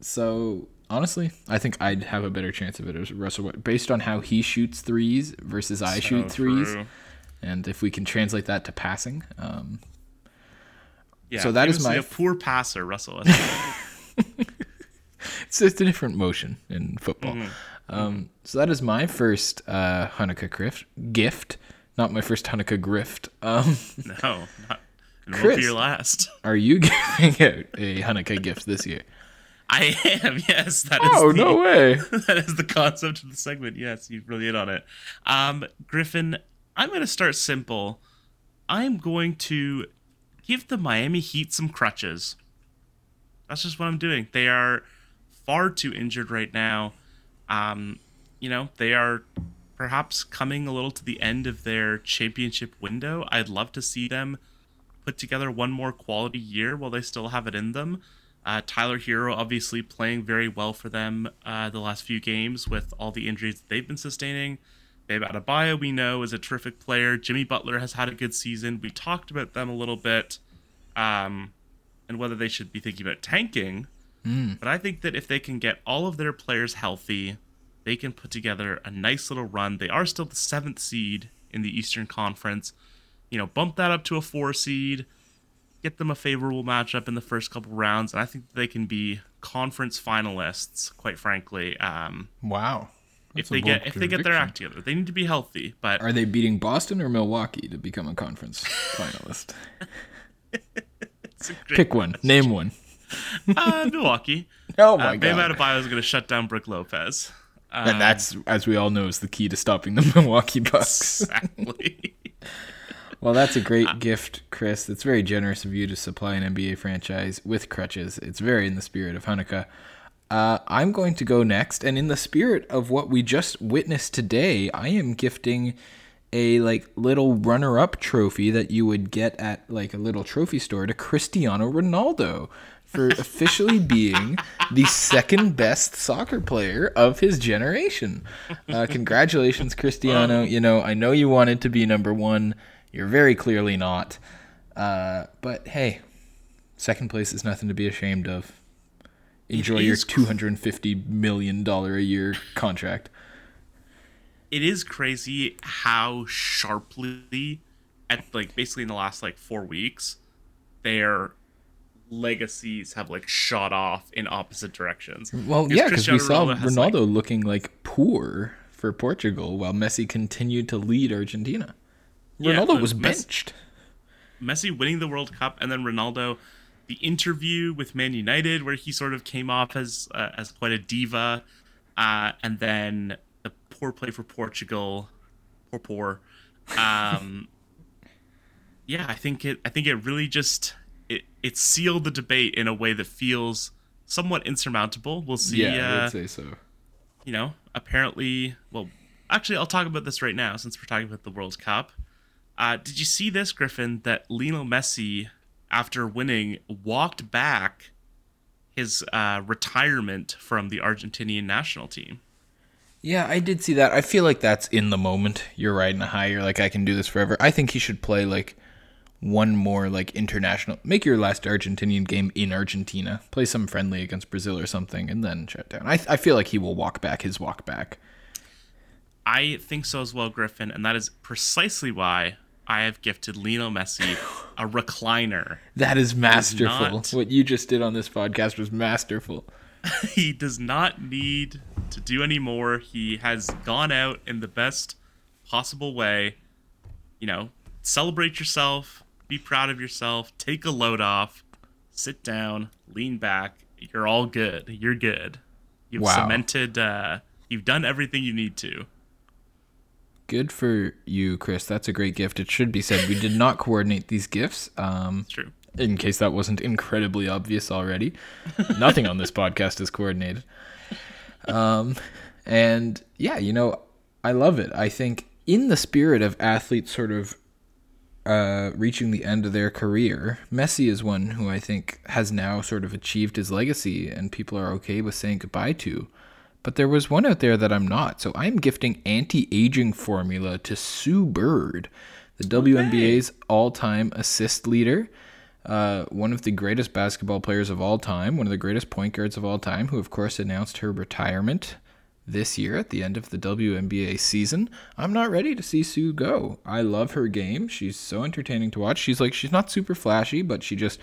so honestly, I think I'd have a better chance of it as Russell, based on how he shoots threes versus I shoot threes, true. And if we can translate that to passing. Um, Yeah, So that is my- a poor passer, Russell. It's just a different motion in football. Um, so that is my first uh, Hanukkah gift. Gift, not my first Hanukkah grift. Um, no, not. Chris. be your last. are you giving out a Hanukkah gift this year? I am. Yes, that is. Oh the, no way! that is the concept of the segment. Yes, you've really hit on it. Um, Griffin, I'm going to start simple. I'm going to give the Miami Heat some crutches. That's just what I'm doing. They are far too injured right now. Um, you know, they are perhaps coming a little to the end of their championship window. I'd love to see them put together one more quality year while they still have it in them. Uh, Tyler Herro obviously playing very well for them uh, the last few games with all the injuries they've been sustaining. Bam Adebayo, we know, is a terrific player. Jimmy Butler has had a good season. We talked about them a little bit, um, and whether they should be thinking about tanking. But I think that if they can get all of their players healthy, they can put together a nice little run. They are still the seventh seed in the Eastern Conference. You know, bump that up to a four seed, get them a favorable matchup in the first couple rounds, and I think they can be conference finalists. Quite frankly, um, Wow. If That's a they get if they get their act together, they need to be healthy. But Are they beating Boston or Milwaukee to become a conference finalist? it's a great- Pick one. Name one. uh, Milwaukee. Oh Uh, god. Bam god. Adebayo is going to shut down Brook Lopez. Um, And that's, as we all know, is the key to stopping the Milwaukee Bucks. exactly. Well, that's a great gift, Chris. It's very generous of you to supply an NBA franchise with crutches. It's very in the spirit of Hanukkah. Uh, I'm going to go next, and in the spirit of what we just witnessed today, I am gifting a like little runner-up trophy that you would get at like a little trophy store to Cristiano Ronaldo for officially being the second best soccer player of his generation. Uh, congratulations, Cristiano. You know, I know you wanted to be number one. You're very clearly not. Uh, but hey, second place is nothing to be ashamed of. Enjoy your two hundred and fifty million dollar a year contract. it is crazy how sharply at like basically in the last like four weeks their legacies have like shot off in opposite directions Well, Because yeah, because we saw Ronaldo Ronaldo like- looking like poor for Portugal while Messi continued to lead Argentina. Ronaldo but was Messi- benched. Messi winning the World Cup and then Ronaldo the interview with Man United where he sort of came off as uh, as quite a diva uh, and then the poor play for Portugal poor poor um, yeah I think it I think it really just it it sealed the debate in a way that feels somewhat insurmountable we'll see Yeah, I uh, would say so. you know, apparently, well, actually, I'll talk about this right now since we're talking about the World Cup. Uh, did you see this, Griffin, that Lionel Messi, after winning, walked back his uh, retirement from the Argentinian national team? Yeah, I did see that. I feel like that's in the moment. You're riding a high. You're like, I can do this forever. I think he should play like one more like international. Make your last Argentinian game in Argentina. Play some friendly against Brazil or something, and then shut down. I I feel like he will walk back his walk back. I think so as well, Griffin, and that is precisely why I have gifted Lionel Messi a recliner. That is masterful. not- What you just did on this podcast was masterful. he does not need to do any more. He has gone out in the best possible way. You know, celebrate yourself, be proud of yourself, take a load off, sit down, lean back. You're all good. You're good. You've Wow. cemented, uh, you've done everything you need to. Good for you, Chris. That's a great gift. It should be said we did not coordinate these gifts. Um, true. in case that wasn't incredibly obvious already. Nothing on this podcast is coordinated. Um, and yeah, you know, I love it. I think in the spirit of athletes sort of uh, reaching the end of their career, Messi is one who I think has now sort of achieved his legacy and people are okay with saying goodbye to. But there was one out there that I'm not. So I'm gifting anti aging formula to Sue Bird, the WNBA's all time assist leader uh, one of the greatest basketball players of all time, one of the greatest point guards of all time, who of course announced her retirement this year at the end of the WNBA season. I'm not ready to see Sue go. I love her game. She's so entertaining to watch. She's like she's not super flashy, but she just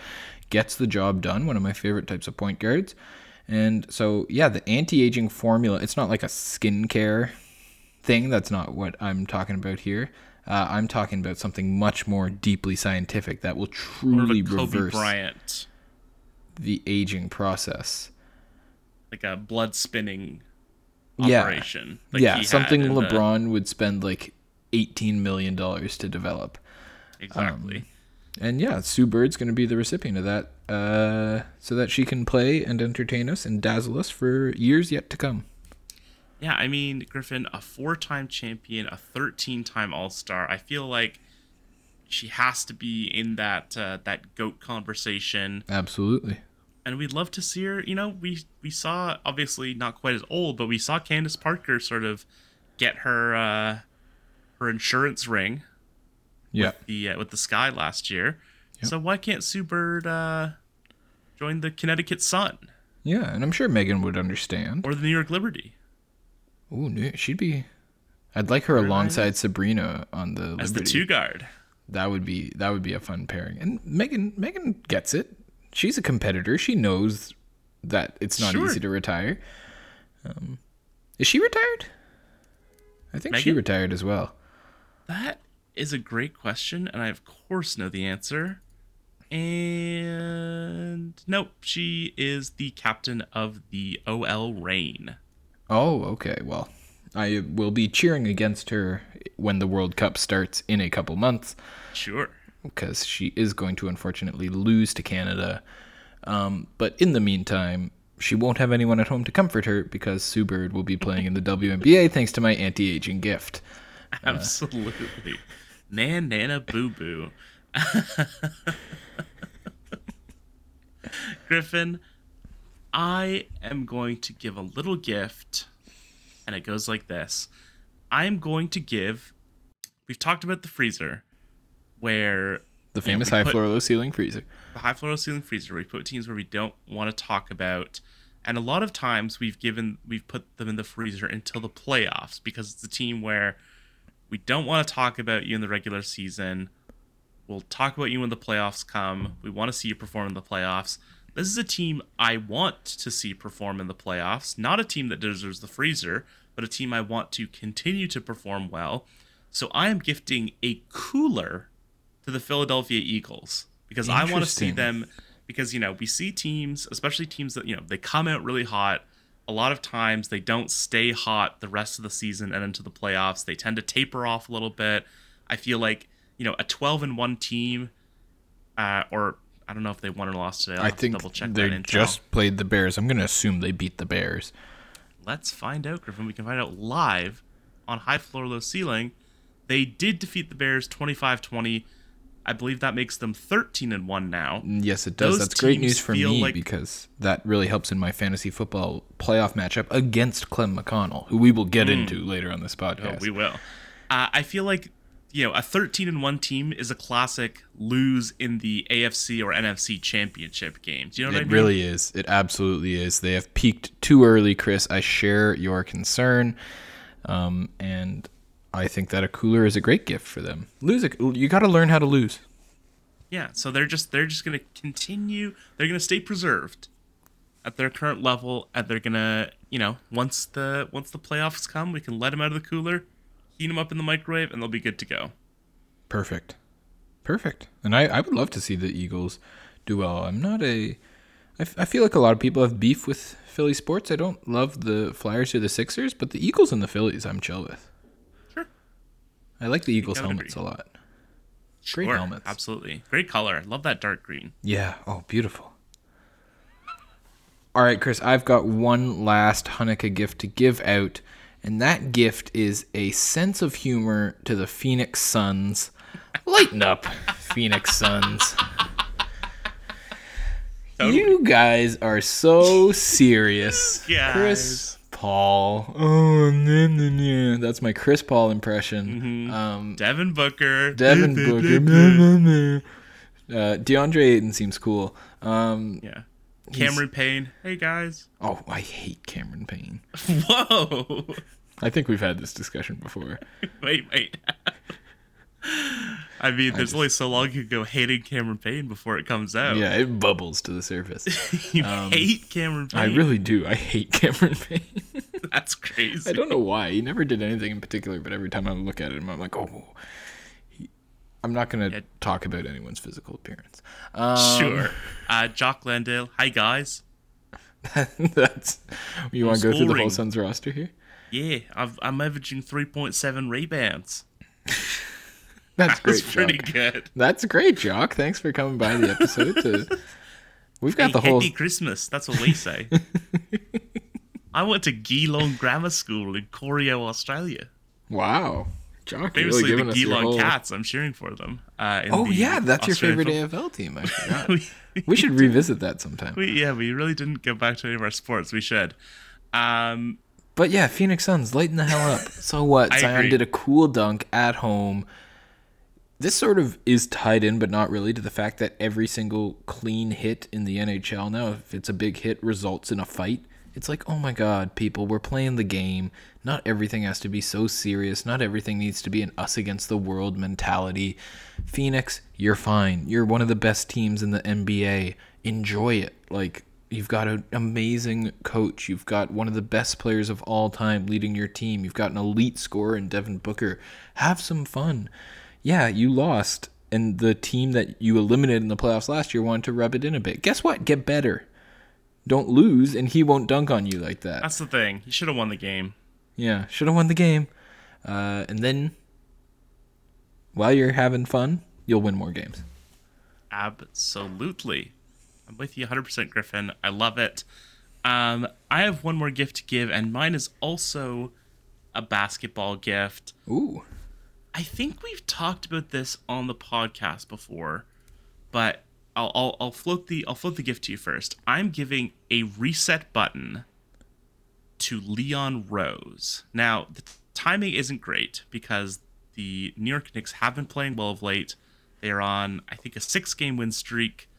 gets the job done. One of my favorite types of point guards. And so, yeah, the anti-aging formula, it's not like a skincare thing. That's not what I'm talking about here. Uh, I'm talking about something much more deeply scientific that will truly reverse Bryant, the aging process. like a blood spinning Yeah. operation. like yeah, something in the- LeBron would spend like 18 million dollars to develop. exactly. And yeah, Sue Bird's going to be the recipient of that, uh, so that she can play and entertain us and dazzle us for years yet to come. Yeah, I mean, Griffin, a four time champion, a 13 time All Star. I feel like she has to be in that uh, that GOAT conversation. Absolutely. And we'd love to see her. You know, we, we saw, obviously not quite as old, but we saw Candace Parker sort of get her uh, her insurance ring Yeah. the uh, with the Sky last year. So why can't Sue Bird uh, join the Connecticut Sun Yeah, and I'm sure Megan would understand. or the New York Liberty Ooh, she'd be. I'd like her alongside Sabrina on the as the two guard? That would be that would be a fun pairing. And Megan Megan gets it. She's a competitor. She knows that it's not Sure. easy to retire. Um, is she retired? I think she retired as well. That is a great question, and I of course know the answer. And nope, she is the captain of the OL Reign. Oh, okay. Well, I will be cheering against her when the World Cup starts in a couple months Sure. because she is going to unfortunately lose to Canada. Um, but in the meantime, she won't have anyone at home to comfort her because Sue Bird will be playing in the WNBA thanks to my anti-aging gift. Absolutely. Nan Nana Boo Boo. Griffin, I am going to give a little gift, and it goes like this. I am going to give. We've talked about the freezer, where The famous high put- floor, low ceiling freezer. the high floor low ceiling freezer where we put teams where we don't want to talk about and a lot of times we've given we've put them in the freezer until the playoffs because it's a team where we don't want to talk about you in the regular season. We'll talk about you when the playoffs come. We want to see you perform in the playoffs. This is a team i want to see perform in the playoffs not a team that deserves the freezer but a team i want to continue to perform well. So i am gifting a cooler to the Philadelphia Eagles because I want to see them because you know we see teams, especially teams that you know they come out really hot. A lot of times they don't stay hot the rest of the season and into the playoffs. They tend to taper off a little bit. I feel like you know a 12 and one team, uh, or I don't know if they won or lost today. I'll I to think double check they that just played the Bears. I'm going to assume they beat the Bears. Let's find out, Griffin. We can find out live on High Floor Low Ceiling. They did defeat the Bears 25-20. I believe that makes them 13 and 1 now. Yes, it does. Those That's great news for me like- because that really helps in my fantasy football playoff matchup against Clem McConnell, who we will get into later on this podcast. Hmm. Oh, we will. Uh, I feel like you know a 13 and 1 team is a classic lose in the AFC or NFC championship game. Do you know what I mean? It really is. It absolutely is. They have peaked too early, Chris. I share your concern, um, and I think that a cooler is a great gift for them. Lose a, you got to learn how to lose. Yeah, so they're just they're just going to continue. They're going to stay preserved at their current level and they're going to, you know, once the once the playoffs come, we can let them out of the cooler, heat them up in the microwave and they'll be good to go. Perfect, perfect. And I, I would love to see the Eagles do well. I'm not a. I, f- I feel like a lot of people have beef with Philly sports. I don't love the Flyers or the Sixers, but the Eagles and the Phillies, I'm chill with. I like the Eagles helmets a lot. Great Sure, helmets. Absolutely. Great color. Love that dark green. Yeah. Oh, beautiful. All right, Chris, I've got one last Hanukkah gift to give out, and that gift is a sense of humor to the Phoenix Suns. Lighten up, Phoenix Suns. You guys are so serious. Chris Paul. Oh, nah, nah, nah. that's my Chris Paul impression. Um, Devin Booker. Devin Booker. Uh, DeAndre Ayton seems cool. Um, Yeah. Cameron Payne. Hey guys. Oh, I hate Cameron Payne. Whoa. I think we've had this discussion before. wait, wait. I mean, there's just- only so long you can go hating Cameron Payne before it comes out. Yeah, it bubbles to the surface. you hate Cameron Payne. I really do. I hate Cameron Payne. That's crazy. I don't know why. He never did anything in particular, but every time I look at him, I'm like, oh. He, I'm not going to Yeah. talk about anyone's physical appearance. Um, Sure. Uh, Jock Landale. Hi guys. that's. You want to go through the whole. Suns roster here? Yeah, I've, I'm averaging 3.7 rebounds. That's That's great, pretty Jock. good. That's great, Jock. Thanks for coming by the episode. To... We've got Hey, the whole. Happy Christmas. That's what we say. I went to Geelong Grammar School in Corio, Australia. Wow, Jock, you're really Famously, the Geelong whole. Cats. I'm cheering for them. Uh, in Oh the yeah, that's your favorite football- AFL team. I forgot. we, we should revisit that sometime. we, yeah, we really didn't go back to any of our sports. We should. Um, But yeah, Phoenix Suns, lighten the hell up. So what? Zion did a cool dunk at home. This sort of is tied in, but not really, to the fact that every single clean hit in the NHL now, if it's a big hit, results in a fight. It's like, oh my god, people, we're playing the game. Not everything has to be so serious. Not everything needs to be an us against the world mentality. Phoenix, you're fine. You're one of the best teams in the NBA. Enjoy it. Like, You've got an amazing coach. You've got one of the best players of all time leading your team. You've got an elite scorer in Devin Booker. Have some fun. Yeah, you lost, and the team that you eliminated in the playoffs last year wanted to rub it in a bit. Guess what? Get better. Don't lose, and he won't dunk on you like that. that's the thing. You should have won the game. Yeah, should have won the game. Uh, and then, while you're having fun, you'll win more games. Absolutely. I'm with you 100%, Griffin. I love it. Um, I have one more gift to give, and mine is also a basketball gift. Ooh. I think we've talked about this on the podcast before, but I'll, I'll I'll float the I'll float the gift to you first. I'm giving a reset button to Leon Rose. Now the timing isn't great because the New York Knicks have been playing well of late. They're on I think a six game win streak.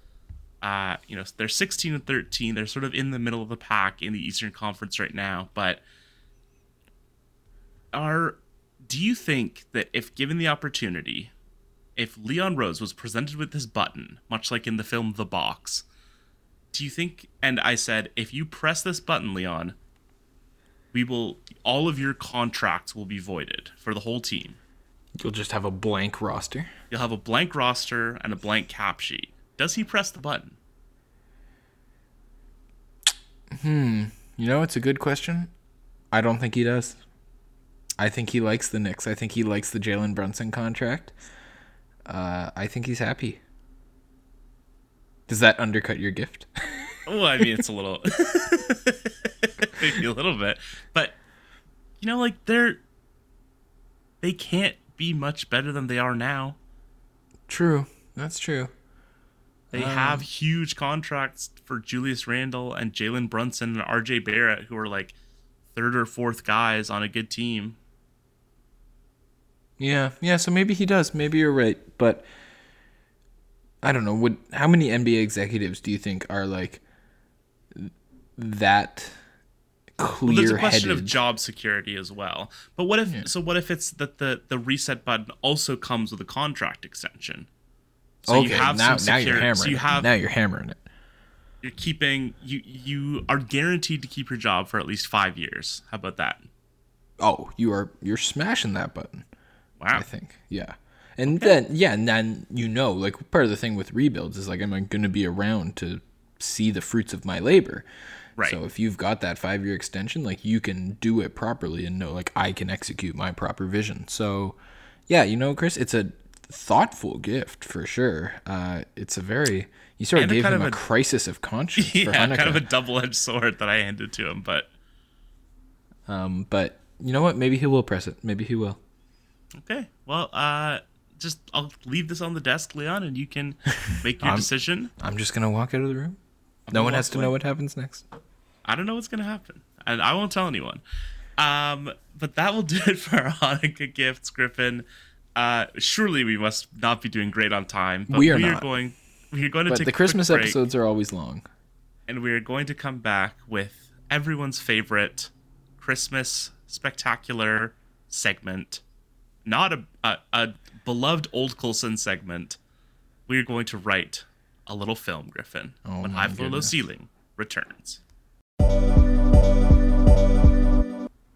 Uh, you know they're 16 and 13. They're sort of in the middle of the pack in the Eastern Conference right now, but are do you think that if given the opportunity, if Leon Rose was presented with this button, much like in the film The Box, do you think and I said, if you press this button, Leon, we will all of your contracts will be voided for the whole team. You'll just have a blank roster. You'll have a blank roster and a blank cap sheet. Does he press the button? Hmm. You know, it's a good question. I don't think he does. I think he likes the Knicks. I think he likes the Jalen Brunson contract. Uh, I think he's happy. Does that undercut your gift? Oh, I mean, it's a little, maybe a little bit, but you know, like they're they can't be much better than they are now. true. That's true. They have huge contracts for Julius Randle and Jalen Brunson and RJ Barrett, who are like third or fourth guys on a good team. Yeah, yeah. So maybe he does. Maybe you're right. But I don't know. Would how many NBA executives do you think are like that Well, there's a question of job security as well. But what if so? What if it's that the the reset button also comes with a contract extension? So okay, now, now you're hammering. So you it. have now you're hammering it. you're keeping you you are guaranteed to keep your job for at least five years. How about that? Oh, you are you're smashing that button. Wow. I think. Yeah. And then yeah, and then you know, like part of the thing with rebuilds is like am I going to be around to see the fruits of my labor? Right. So if you've got that 5-year extension, like you can do it properly and know like I can execute my proper vision. So yeah, you know, Chris, it's a thoughtful gift for sure. Uh it's a very you sort of gave him of a, a- crisis of conscience for yeah, kind of a double-edged sword that I handed to him, but um but you know what? Maybe he will press it. Maybe he will. Okay. Well, uh, just I'll leave this on the desk, Leon, and you can make your I'm- decision. I'm just going to walk out of the room. No one has to away. know what happens next. I don't know what's gonna happen, and I won't tell anyone. Um, but that will do it for our Hanukkah gifts, Griffin. Uh, surely we must not be doing great on time. But We are we not. are going. We are going to But take the Christmas break. episodes are always long. and we're going to come back with everyone's favorite Christmas spectacular segment. Not a, a, a beloved old Coulson segment. We're going to write a little film, Griffin, Oh when High Floor Low. Ceiling returns.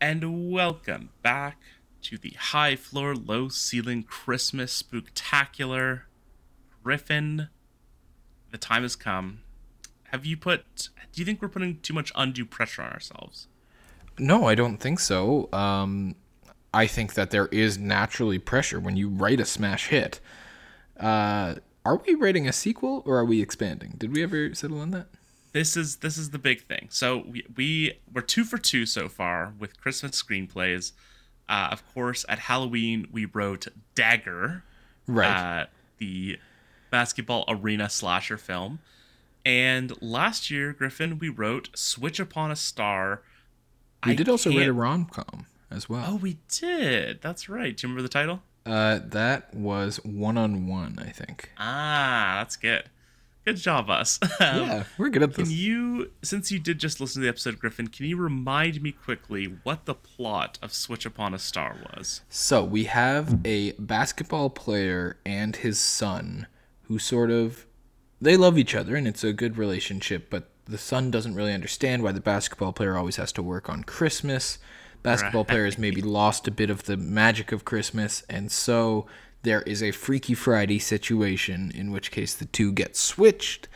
And welcome back to the High Floor Low Ceiling Christmas Spooktacular. Griffin, the time has come. Have you put. Do you think we're putting too much undue pressure on ourselves? No, I don't think so. Um, I think that there is naturally pressure when you write a smash hit. Uh, are we writing a sequel or are we expanding? Did we ever settle on that? this is this is the big thing. So we, we we're two for two so far with Christmas screenplays. Uh, of course, at Halloween we wrote Dagger, Right. uh, the basketball arena slasher film, and last year Griffin we wrote Switch Upon a Star. we I did also write a rom com as well. Oh, we did. That's right. Do you remember the title? Uh, that was one on one, I think. Ah, that's good. Good job, us. Um, yeah, we're good at this. Can you, since you did just listen to the episode, of Griffin, can you remind me quickly what the plot of Switch Upon a Star was? So we have a basketball player and his son who sort of they love each other and it's a good relationship, but the son doesn't really understand why the basketball player always has to work on Christmas. Basketball Right. player has maybe lost a bit of the magic of Christmas, and so there is a Freaky Friday situation in which case the two get switched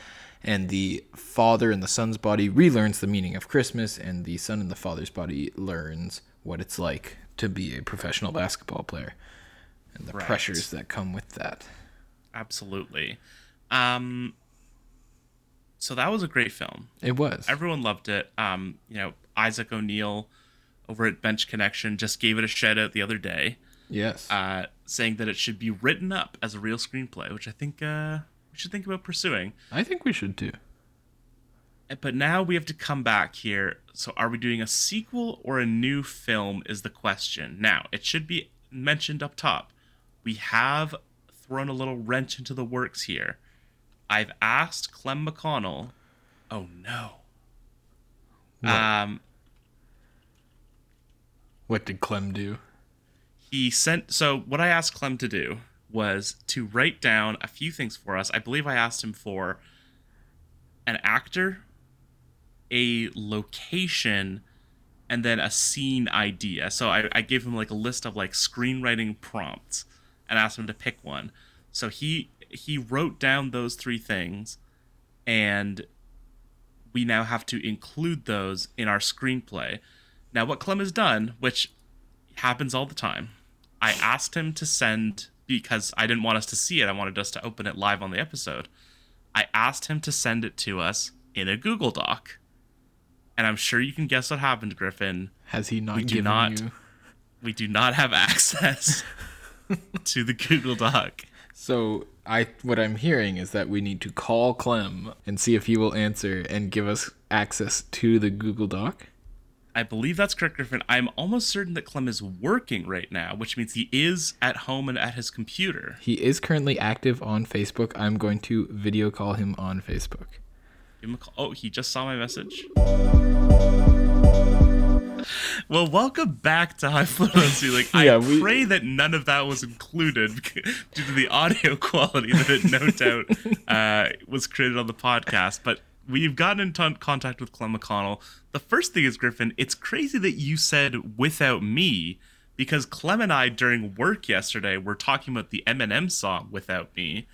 and the father in the son's body relearns the meaning of Christmas, and the son in the father's body learns what it's like to be a professional basketball player and the Right. pressures that come with that. Absolutely. Um, so that was a great film. It was. Everyone loved it. Um, you know, Isaac O'Neill over at Bench Connection just gave it a shout out the other day, yes. uh, saying that it should be written up as a real screenplay, which I think uh, we should think about pursuing. I think we should too. But now we have to come back here. So, are we doing a sequel or a new film? Is the question. Now, it should be mentioned up top. We have thrown a little wrench into the works here. I've asked Clem McConnell. Oh no. What? Um, What did Clem do? he sent. So, what I asked Clem to do was to write down a few things for us. I believe I asked him for an actor, a location, and then a scene idea. So I, I gave him like a list of like screenwriting prompts and asked him to pick one. So he he wrote down those three things and we now have to include those in our screenplay. Now what Clem has done, which happens all the time, I asked him to send because I didn't want us to see it. I wanted us to open it live on the episode. I asked him to send it to us in a Google Doc. And I'm sure you can guess what happened, Griffin. Has he not We do given not. you? We do not have access to the Google Doc. So I what I'm hearing is that we need to call Clem and see if he will answer and give us access to the Google Doc. I believe that's correct, Griffin. I'm almost certain that Clem is working right now, which means he is at home and at his computer. He is currently active on Facebook. I'm going to video call him on Facebook. Give him a call. Oh, he just saw my message. Well, welcome back to High Fluency. Like, Yeah, I we- pray that none of that was included due to the audio quality that it no doubt uh, was created on the podcast. But we've gotten in ton- contact with Clem McConnell. The first thing is, Griffin, it's crazy that you said without me because Clem and I, during work yesterday, were talking about the Eminem song Without Me.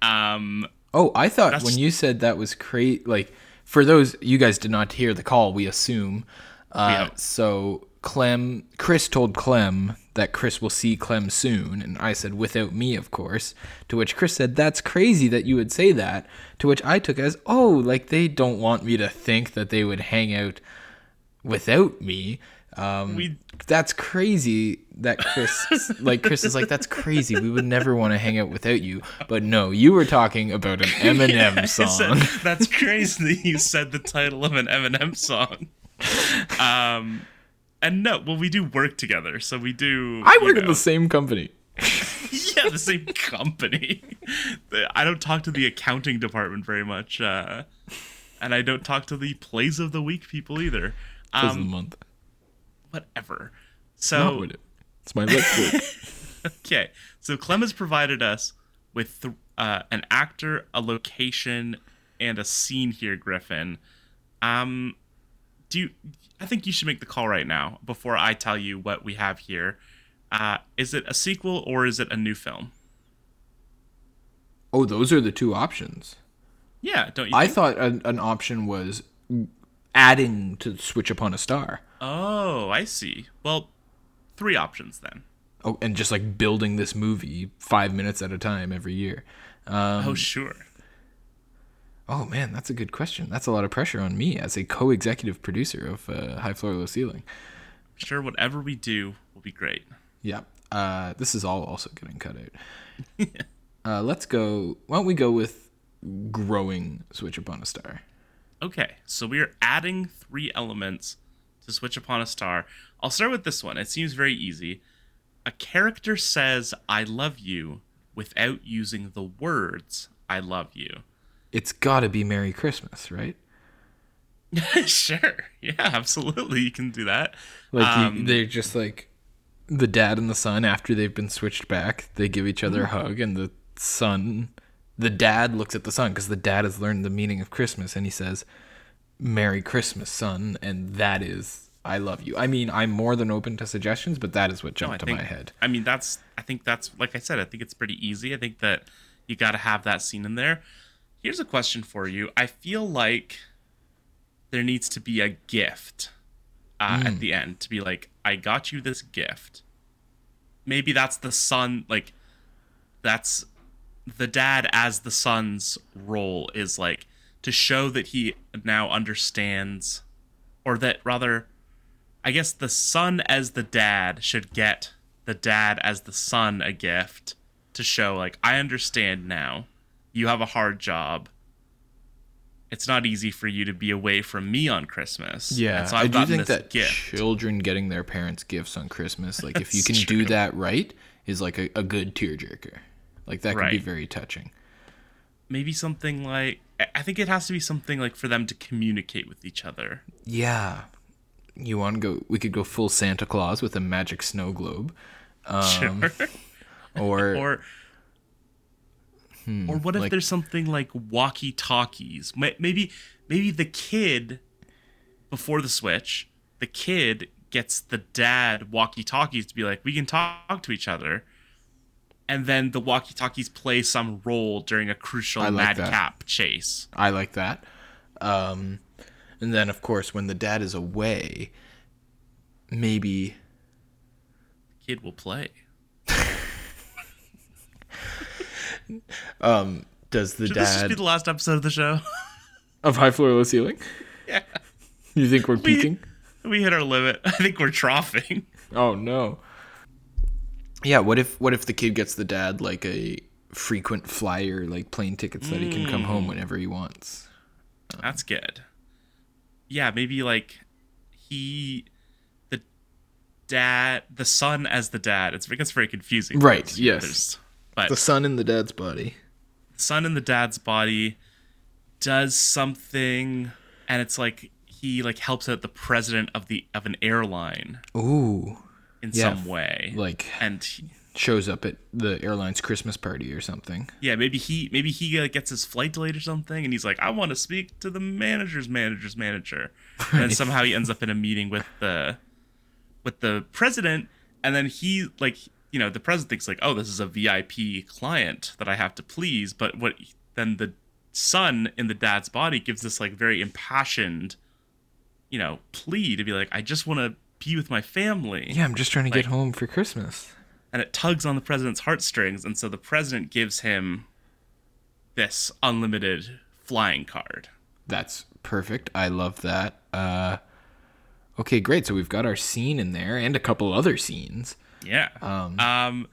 Um, Oh, I thought when you said that was crazy. Like for those you guys did not hear the call, we assume. Uh, Yeah. So Clem, Chris told Clem that Chris will see Clem soon, and I said without me, of course. To which Chris said, "That's crazy that you would say that." To which I took as, "Oh, like they don't want me to think that they would hang out without me." Um, We- that's crazy that Chris like Chris is like that's crazy. We would never want to hang out without you. But no, you were talking about an Eminem said, song. That's crazy that you said the title of an Eminem song. Um, and no, well, we do work together, so we do. I work know, the same company. yeah, the same company. I don't talk to the accounting department very much. Uh, and I don't talk to the plays of the week people either. Tis of the Um, month. whatever. So it. It's my work. okay, so Clem has provided us with th- uh, an actor, a location, and a scene here, Griffin. Um, do you? I think you should make the call right now before I tell you what we have here. Uh, is it a sequel or is it a new film? oh, those are the two options. Yeah, don't you? I think? thought an, an option was adding to Switch Upon a Star. Oh, I see. Well, three options then. Oh, and just like building this movie five minutes at a time every year. Um, oh, sure. Oh man, that's a good question. That's a lot of pressure on me as a co-executive producer of uh, High Floor Low Ceiling. Sure, whatever we do will be great. Yeah, uh, this is all also getting cut out. uh, let's go. Why don't we go with growing Switch Upon a Star? Okay, so we are adding three elements to Switch Upon a Star. I'll start with this one. It seems very easy. A character says, I love you, without using the words, I love you. It's got to be Merry Christmas, right? sure. Yeah, absolutely. You can do that. Like you- Um, they're just like the dad and the son after they've been switched back. They give each other a hug, and the son, the dad looks at the son because the dad has learned the meaning of Christmas, and he says, "Merry Christmas, son," and that is. I love you. I mean, I'm more than open to suggestions, but that is what No, jumped to think, my head. I mean, that's, I think that's, like I said, I think it's pretty easy. I think that you got to have that scene in there. Here's a question for you. I feel like there needs to be a gift uh, at the end to be like, I got you this gift. Maybe that's the son, like, that's the dad as the son's role is like to show that he now understands, or that rather, I guess the son as the dad should get the dad as the son a gift to show like I understand now. You have a hard job. It's not easy for you to be away from me on Christmas. Yeah, And so I do think that gift. children getting their parents gifts on Christmas, like if you can do that right, is like a, a good tearjerker. Like that can be very touching. Maybe something like I- I think it has to be something like for them to communicate with each other. Yeah. You want to go? We could go full Santa Claus with a magic snow globe, um, Sure. or, or or what if like- there's something like walkie talkies maybe maybe the kid before the switch the kid gets the dad walkie talkies to be like we can talk to each other. And then the walkie talkies play some role during a crucial like madcap chase. I like that. Um, and then of course when the dad is away, maybe The kid will play um does the should this just be the last episode of the show of high floor low ceiling? yeah You think we're peaking? we hit our limit i think we're troughing Oh no. Yeah, what if what if the kid gets the dad like a frequent flyer like plane tickets that he can come home whenever he wants? That's good. Yeah, maybe like he, the dad, the son as the dad. It's, it gets very confusing. Right, yes. there's- But The son in the dad's body. the son in the dad's body does something, and it's like he like helps out the president of the of an airline Ooh. in Yeah, some way. Like and he- shows up at the airline's Christmas party or something. yeah, maybe he maybe he like, gets his flight delayed or something, and he's like, I want to speak to the manager's manager's manager, and somehow he ends up in a meeting with the with the president, and then he like you know the president thinks like, oh, this is a VIP client that I have to please, but what then the son in the dad's body gives this like very impassioned, you know, plea to be like, I just want to be with my family Yeah, I'm just trying to Like- get home for Christmas. and it tugs on the president's heartstrings and so the president gives him this unlimited flying card That's perfect. I love that. Uh Okay, great. So we've got our scene in there and a couple other scenes. Yeah um,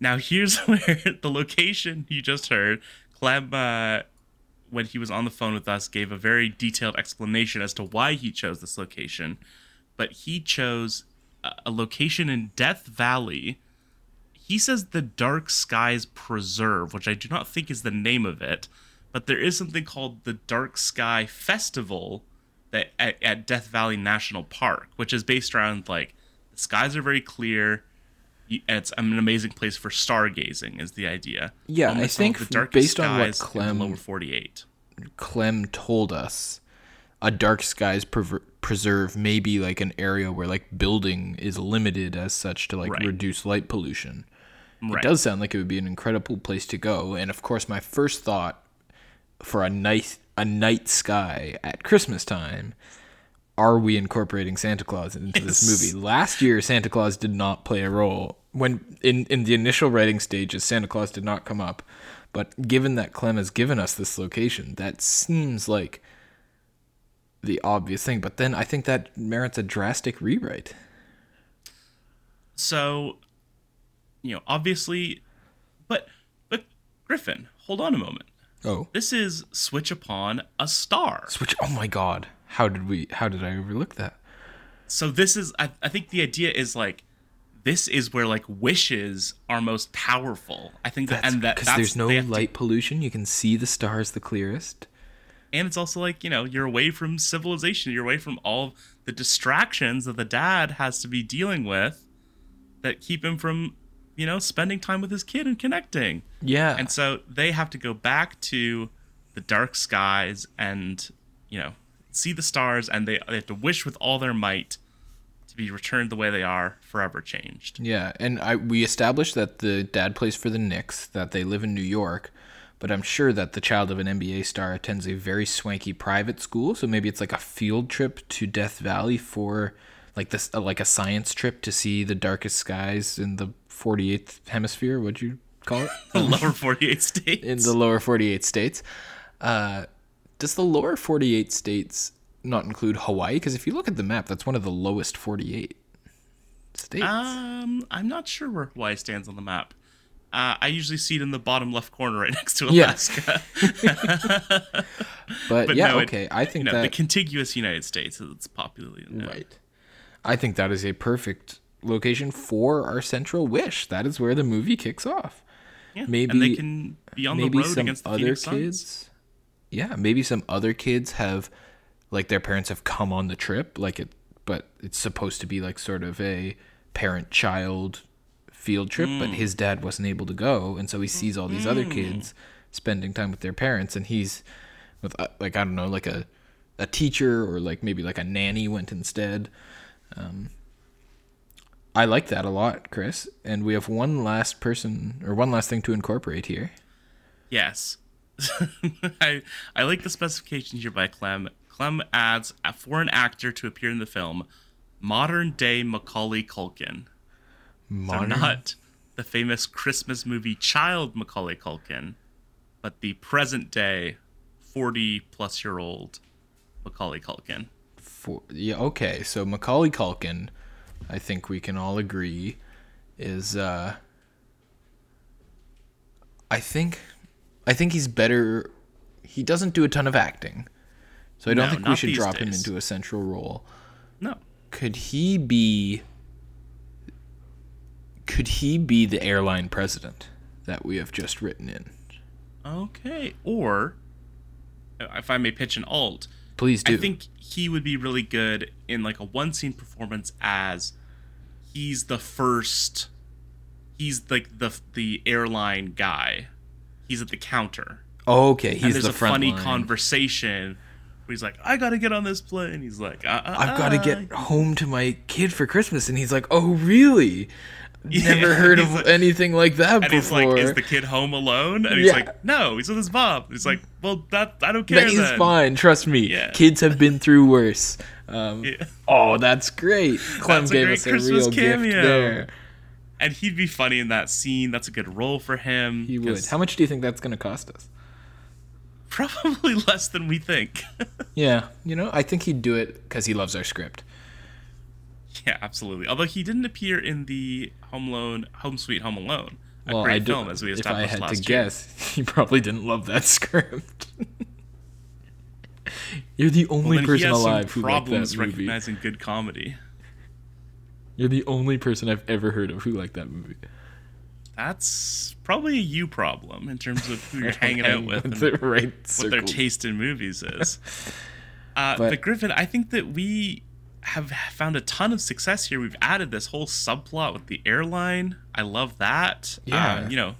now here's where the location you just heard clem uh, when he was on the phone with us gave a very detailed explanation as to why he chose this location but he chose a, a location in death valley he says the dark skies preserve which i do not think is the name of it but there is something called the Dark Sky Festival that at, at Death Valley National Park, which is based around like the skies are very clear. It's an amazing place for stargazing. Is the idea? Yeah, I to some of think the based on what Clem- lower forty-eight. Clem told us a dark skies prever- preserve may be like an area where like building is limited as such to like Right. reduce light pollution. Right. It does sound like it would be an incredible place to go. And of course, my first thought for a night a night sky at Christmas time, are we incorporating Santa Claus into this movie? Last year, Santa Claus did not play a role when in in the initial writing stages. Santa Claus did not come up, but given that Clem has given us this location, that seems like the obvious thing. But then I think that merits a drastic rewrite. So, you know, obviously, but but Griffin, hold on a moment. Oh, This is switch upon a star. switch! Oh my God, how did we? How did I overlook that? So this is I, I think the idea is like this is where like wishes are most powerful. I think that and that because there's no have to- light pollution. You can see the stars the clearest. and it's also like you know you're away from civilization. You're away from all the distractions that the dad has to be dealing with that keep him from you know spending time with his kid and connecting. Yeah, And so they have to go back to the dark skies and, you know, see the stars and they, they have to wish with all their might to be returned the way they are, forever changed. Yeah, and I we established that the dad plays for the Knicks, that they live in New York, but I'm sure that the child of an NBA star attends a very swanky private school, so maybe it's like a field trip to Death Valley for like this uh, like a science trip to see the darkest skies in the 48th hemisphere, what'd you call it? The lower 48 states. in the lower 48 states. Uh, does the lower 48 states not include Hawaii? Because if you look at the map, that's one of the lowest 48 states. um, I'm not sure where Hawaii stands on the map. Uh, I usually see it in the bottom left corner right next to Yeah. Alaska. but, But yeah, no, it- okay. I think you know, the contiguous United States, as it's popularly known. right. I think that is a perfect location for our central wish. That is where the movie kicks off. Yeah. Maybe- and they can be on the road against the other Phoenix Suns. kids. Yeah, maybe some other kids have like their parents have come on the trip, like it but it's supposed to be like sort of a parent child field trip, but Mm. his dad wasn't able to go, and so he sees all these other Mm. kids spending time with their parents and he's with uh, like I don't know, like a a teacher or like maybe like a nanny went instead. Um, I like that a lot, Chris. And we have one last person or one last thing to incorporate here. Yes. I I like the specifications here by Clem. Clem adds for an actor to appear in the film, modern day Macaulay Culkin. So not the famous Christmas movie child Macaulay Culkin, but the present day, forty plus year old Macaulay Culkin. For, yeah, okay. So Macaulay Culkin, I think we can all agree, is uh I think I think he's better he doesn't do a ton of acting. So I don't No, think we should drop him into a central role. No. Could he be could he be the airline president that we have just written in? Okay. Or if I may pitch an alt, Please do. I think he would be really good in like a one scene performance as he's the first he's like the the airline guy. He's at the counter. Oh, okay, he's and there's the a front funny line. conversation he's like, I gotta get on this plane. He's like, uh, uh, I've got to uh." get home to my kid for Christmas. And he's like, oh, really? Never Yeah, heard of like- anything like that And he's before. like, is the kid home alone? And he's Yeah. like, no, he's with his mom. He's like, well, that I don't care. That he's fine. Trust me. Yeah. Kids have been through worse. Um, Yeah. Oh, that's great. Clem That's gave us a Christmas real gift cameo. there. And he'd be funny in that scene. That's a good role for him. He would. How much do you think that's going to cost us? Probably less than we think. Yeah, you know, I think he'd do it because he loves our script. yeah, absolutely. Although he didn't appear in the Home Alone, Home Sweet Home Alone, a well, great do, film as we established last year. if I had to year. guess, he probably didn't love that script. You're the only he person alive who liked that movie. recognizing good comedy. You're the only person I've ever heard of who liked that movie. That's probably a you problem in terms of who you're hanging out with and the right what their taste in movies is. uh, But- but, Griffin, I think that we have found a ton of success here. We've added this whole subplot with the airline. I love that. Yeah. Uh, you know,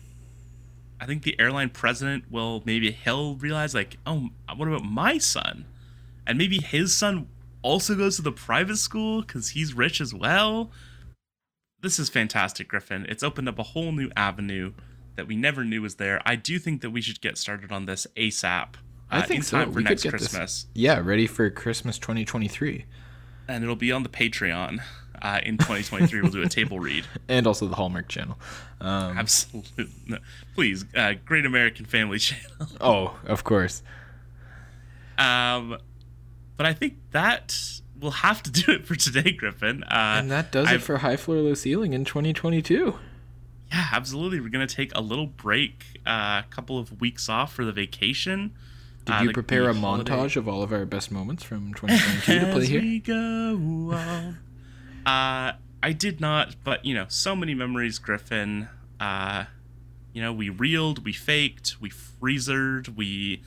I think the airline president will maybe he'll realize like, oh, what about my son? And maybe his son also goes to the private school because he's rich as well. This is fantastic, Griffin. It's opened up a whole new avenue that we never knew was there. I do think that we should get started on this ASAP. I uh, think in so. time for We could next get this- Christmas, Yeah, ready for Christmas 2023. and it'll be on the Patreon. Uh, in 2023, we'll do a table read. And also the Hallmark Channel. Um, Absolutely, No. please, uh, Great American Family Channel. oh, of course. Um, but I think that will have to do it for today, Griffin. Uh, And that does I've- it for High Floor Low Ceiling in 2022. Yeah, absolutely. We're gonna take a little break, a couple of weeks off for the vacation. Did Uh, you prepare a holiday- montage of all of our best moments from 2022 to play here? we go on. Uh, I did not, but you know, so many memories, Griffin. Uh, you know, we reeled, we faked, we freezered, we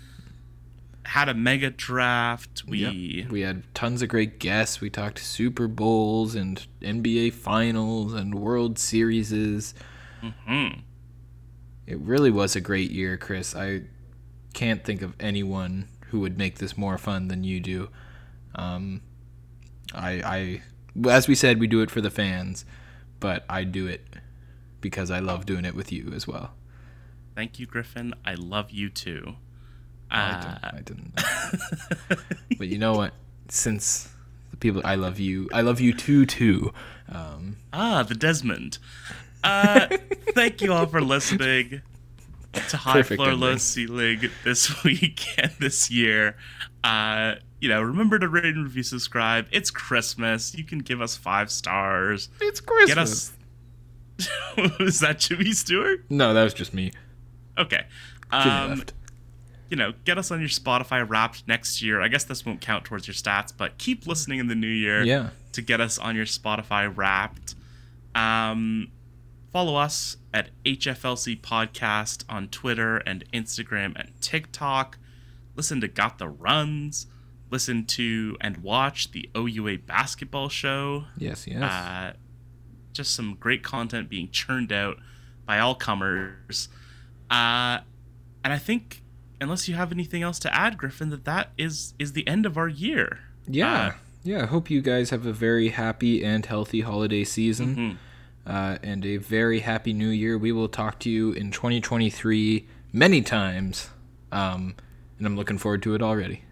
had a mega draft. We Yep. We had tons of great guests. We talked Super Bowls and NBA Finals and World Series. Mhm. It really was a great year, Chris. I can't think of anyone who would make this more fun than you do. Um, I, I, as we said, we do it for the fans, but I do it because I love doing it with you as well. Thank you, Griffin. I love you too. I Uh, didn't. I didn't. but you know what? Since the people, I love you. I love you too, too. Um, Ah, the Desmond. Uh, thank you all for listening to High Perfect Floor Low ending. Ceiling this week and this year. Uh, you know, remember to rate and review, subscribe. It's Christmas. You can give us five stars. it's Christmas. Get us. Was that Jimmy Stewart? No, that was just me. Okay. Jimmy Um, left. You know, get us on your Spotify Wrapped next year. I guess this won't count towards your stats, but keep listening in the new year. Yeah. to get us on your Spotify Wrapped. Um, follow us at HFLC Podcast on Twitter and Instagram and TikTok. Listen to Got the Runs. Listen to and watch the OUA basketball show. Yes, yes. Uh, just some great content being churned out by all comers. Uh, and I think, unless you have anything else to add, Griffin, that that is is the end of our year. yeah. uh, yeah. I hope you guys have a very happy and healthy holiday season mhm. uh, and a very happy new year. We will talk to you in 2023 many times. Um, and I'm looking forward to it already.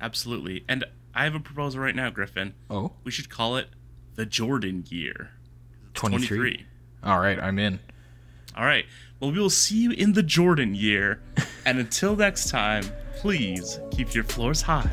Absolutely. And I have a proposal right now, Griffin. Oh, We should call it the Jordan year. 23. All right, I'm in. All right. Well, we will see you in the Jordan year. and until next time, please keep your floors high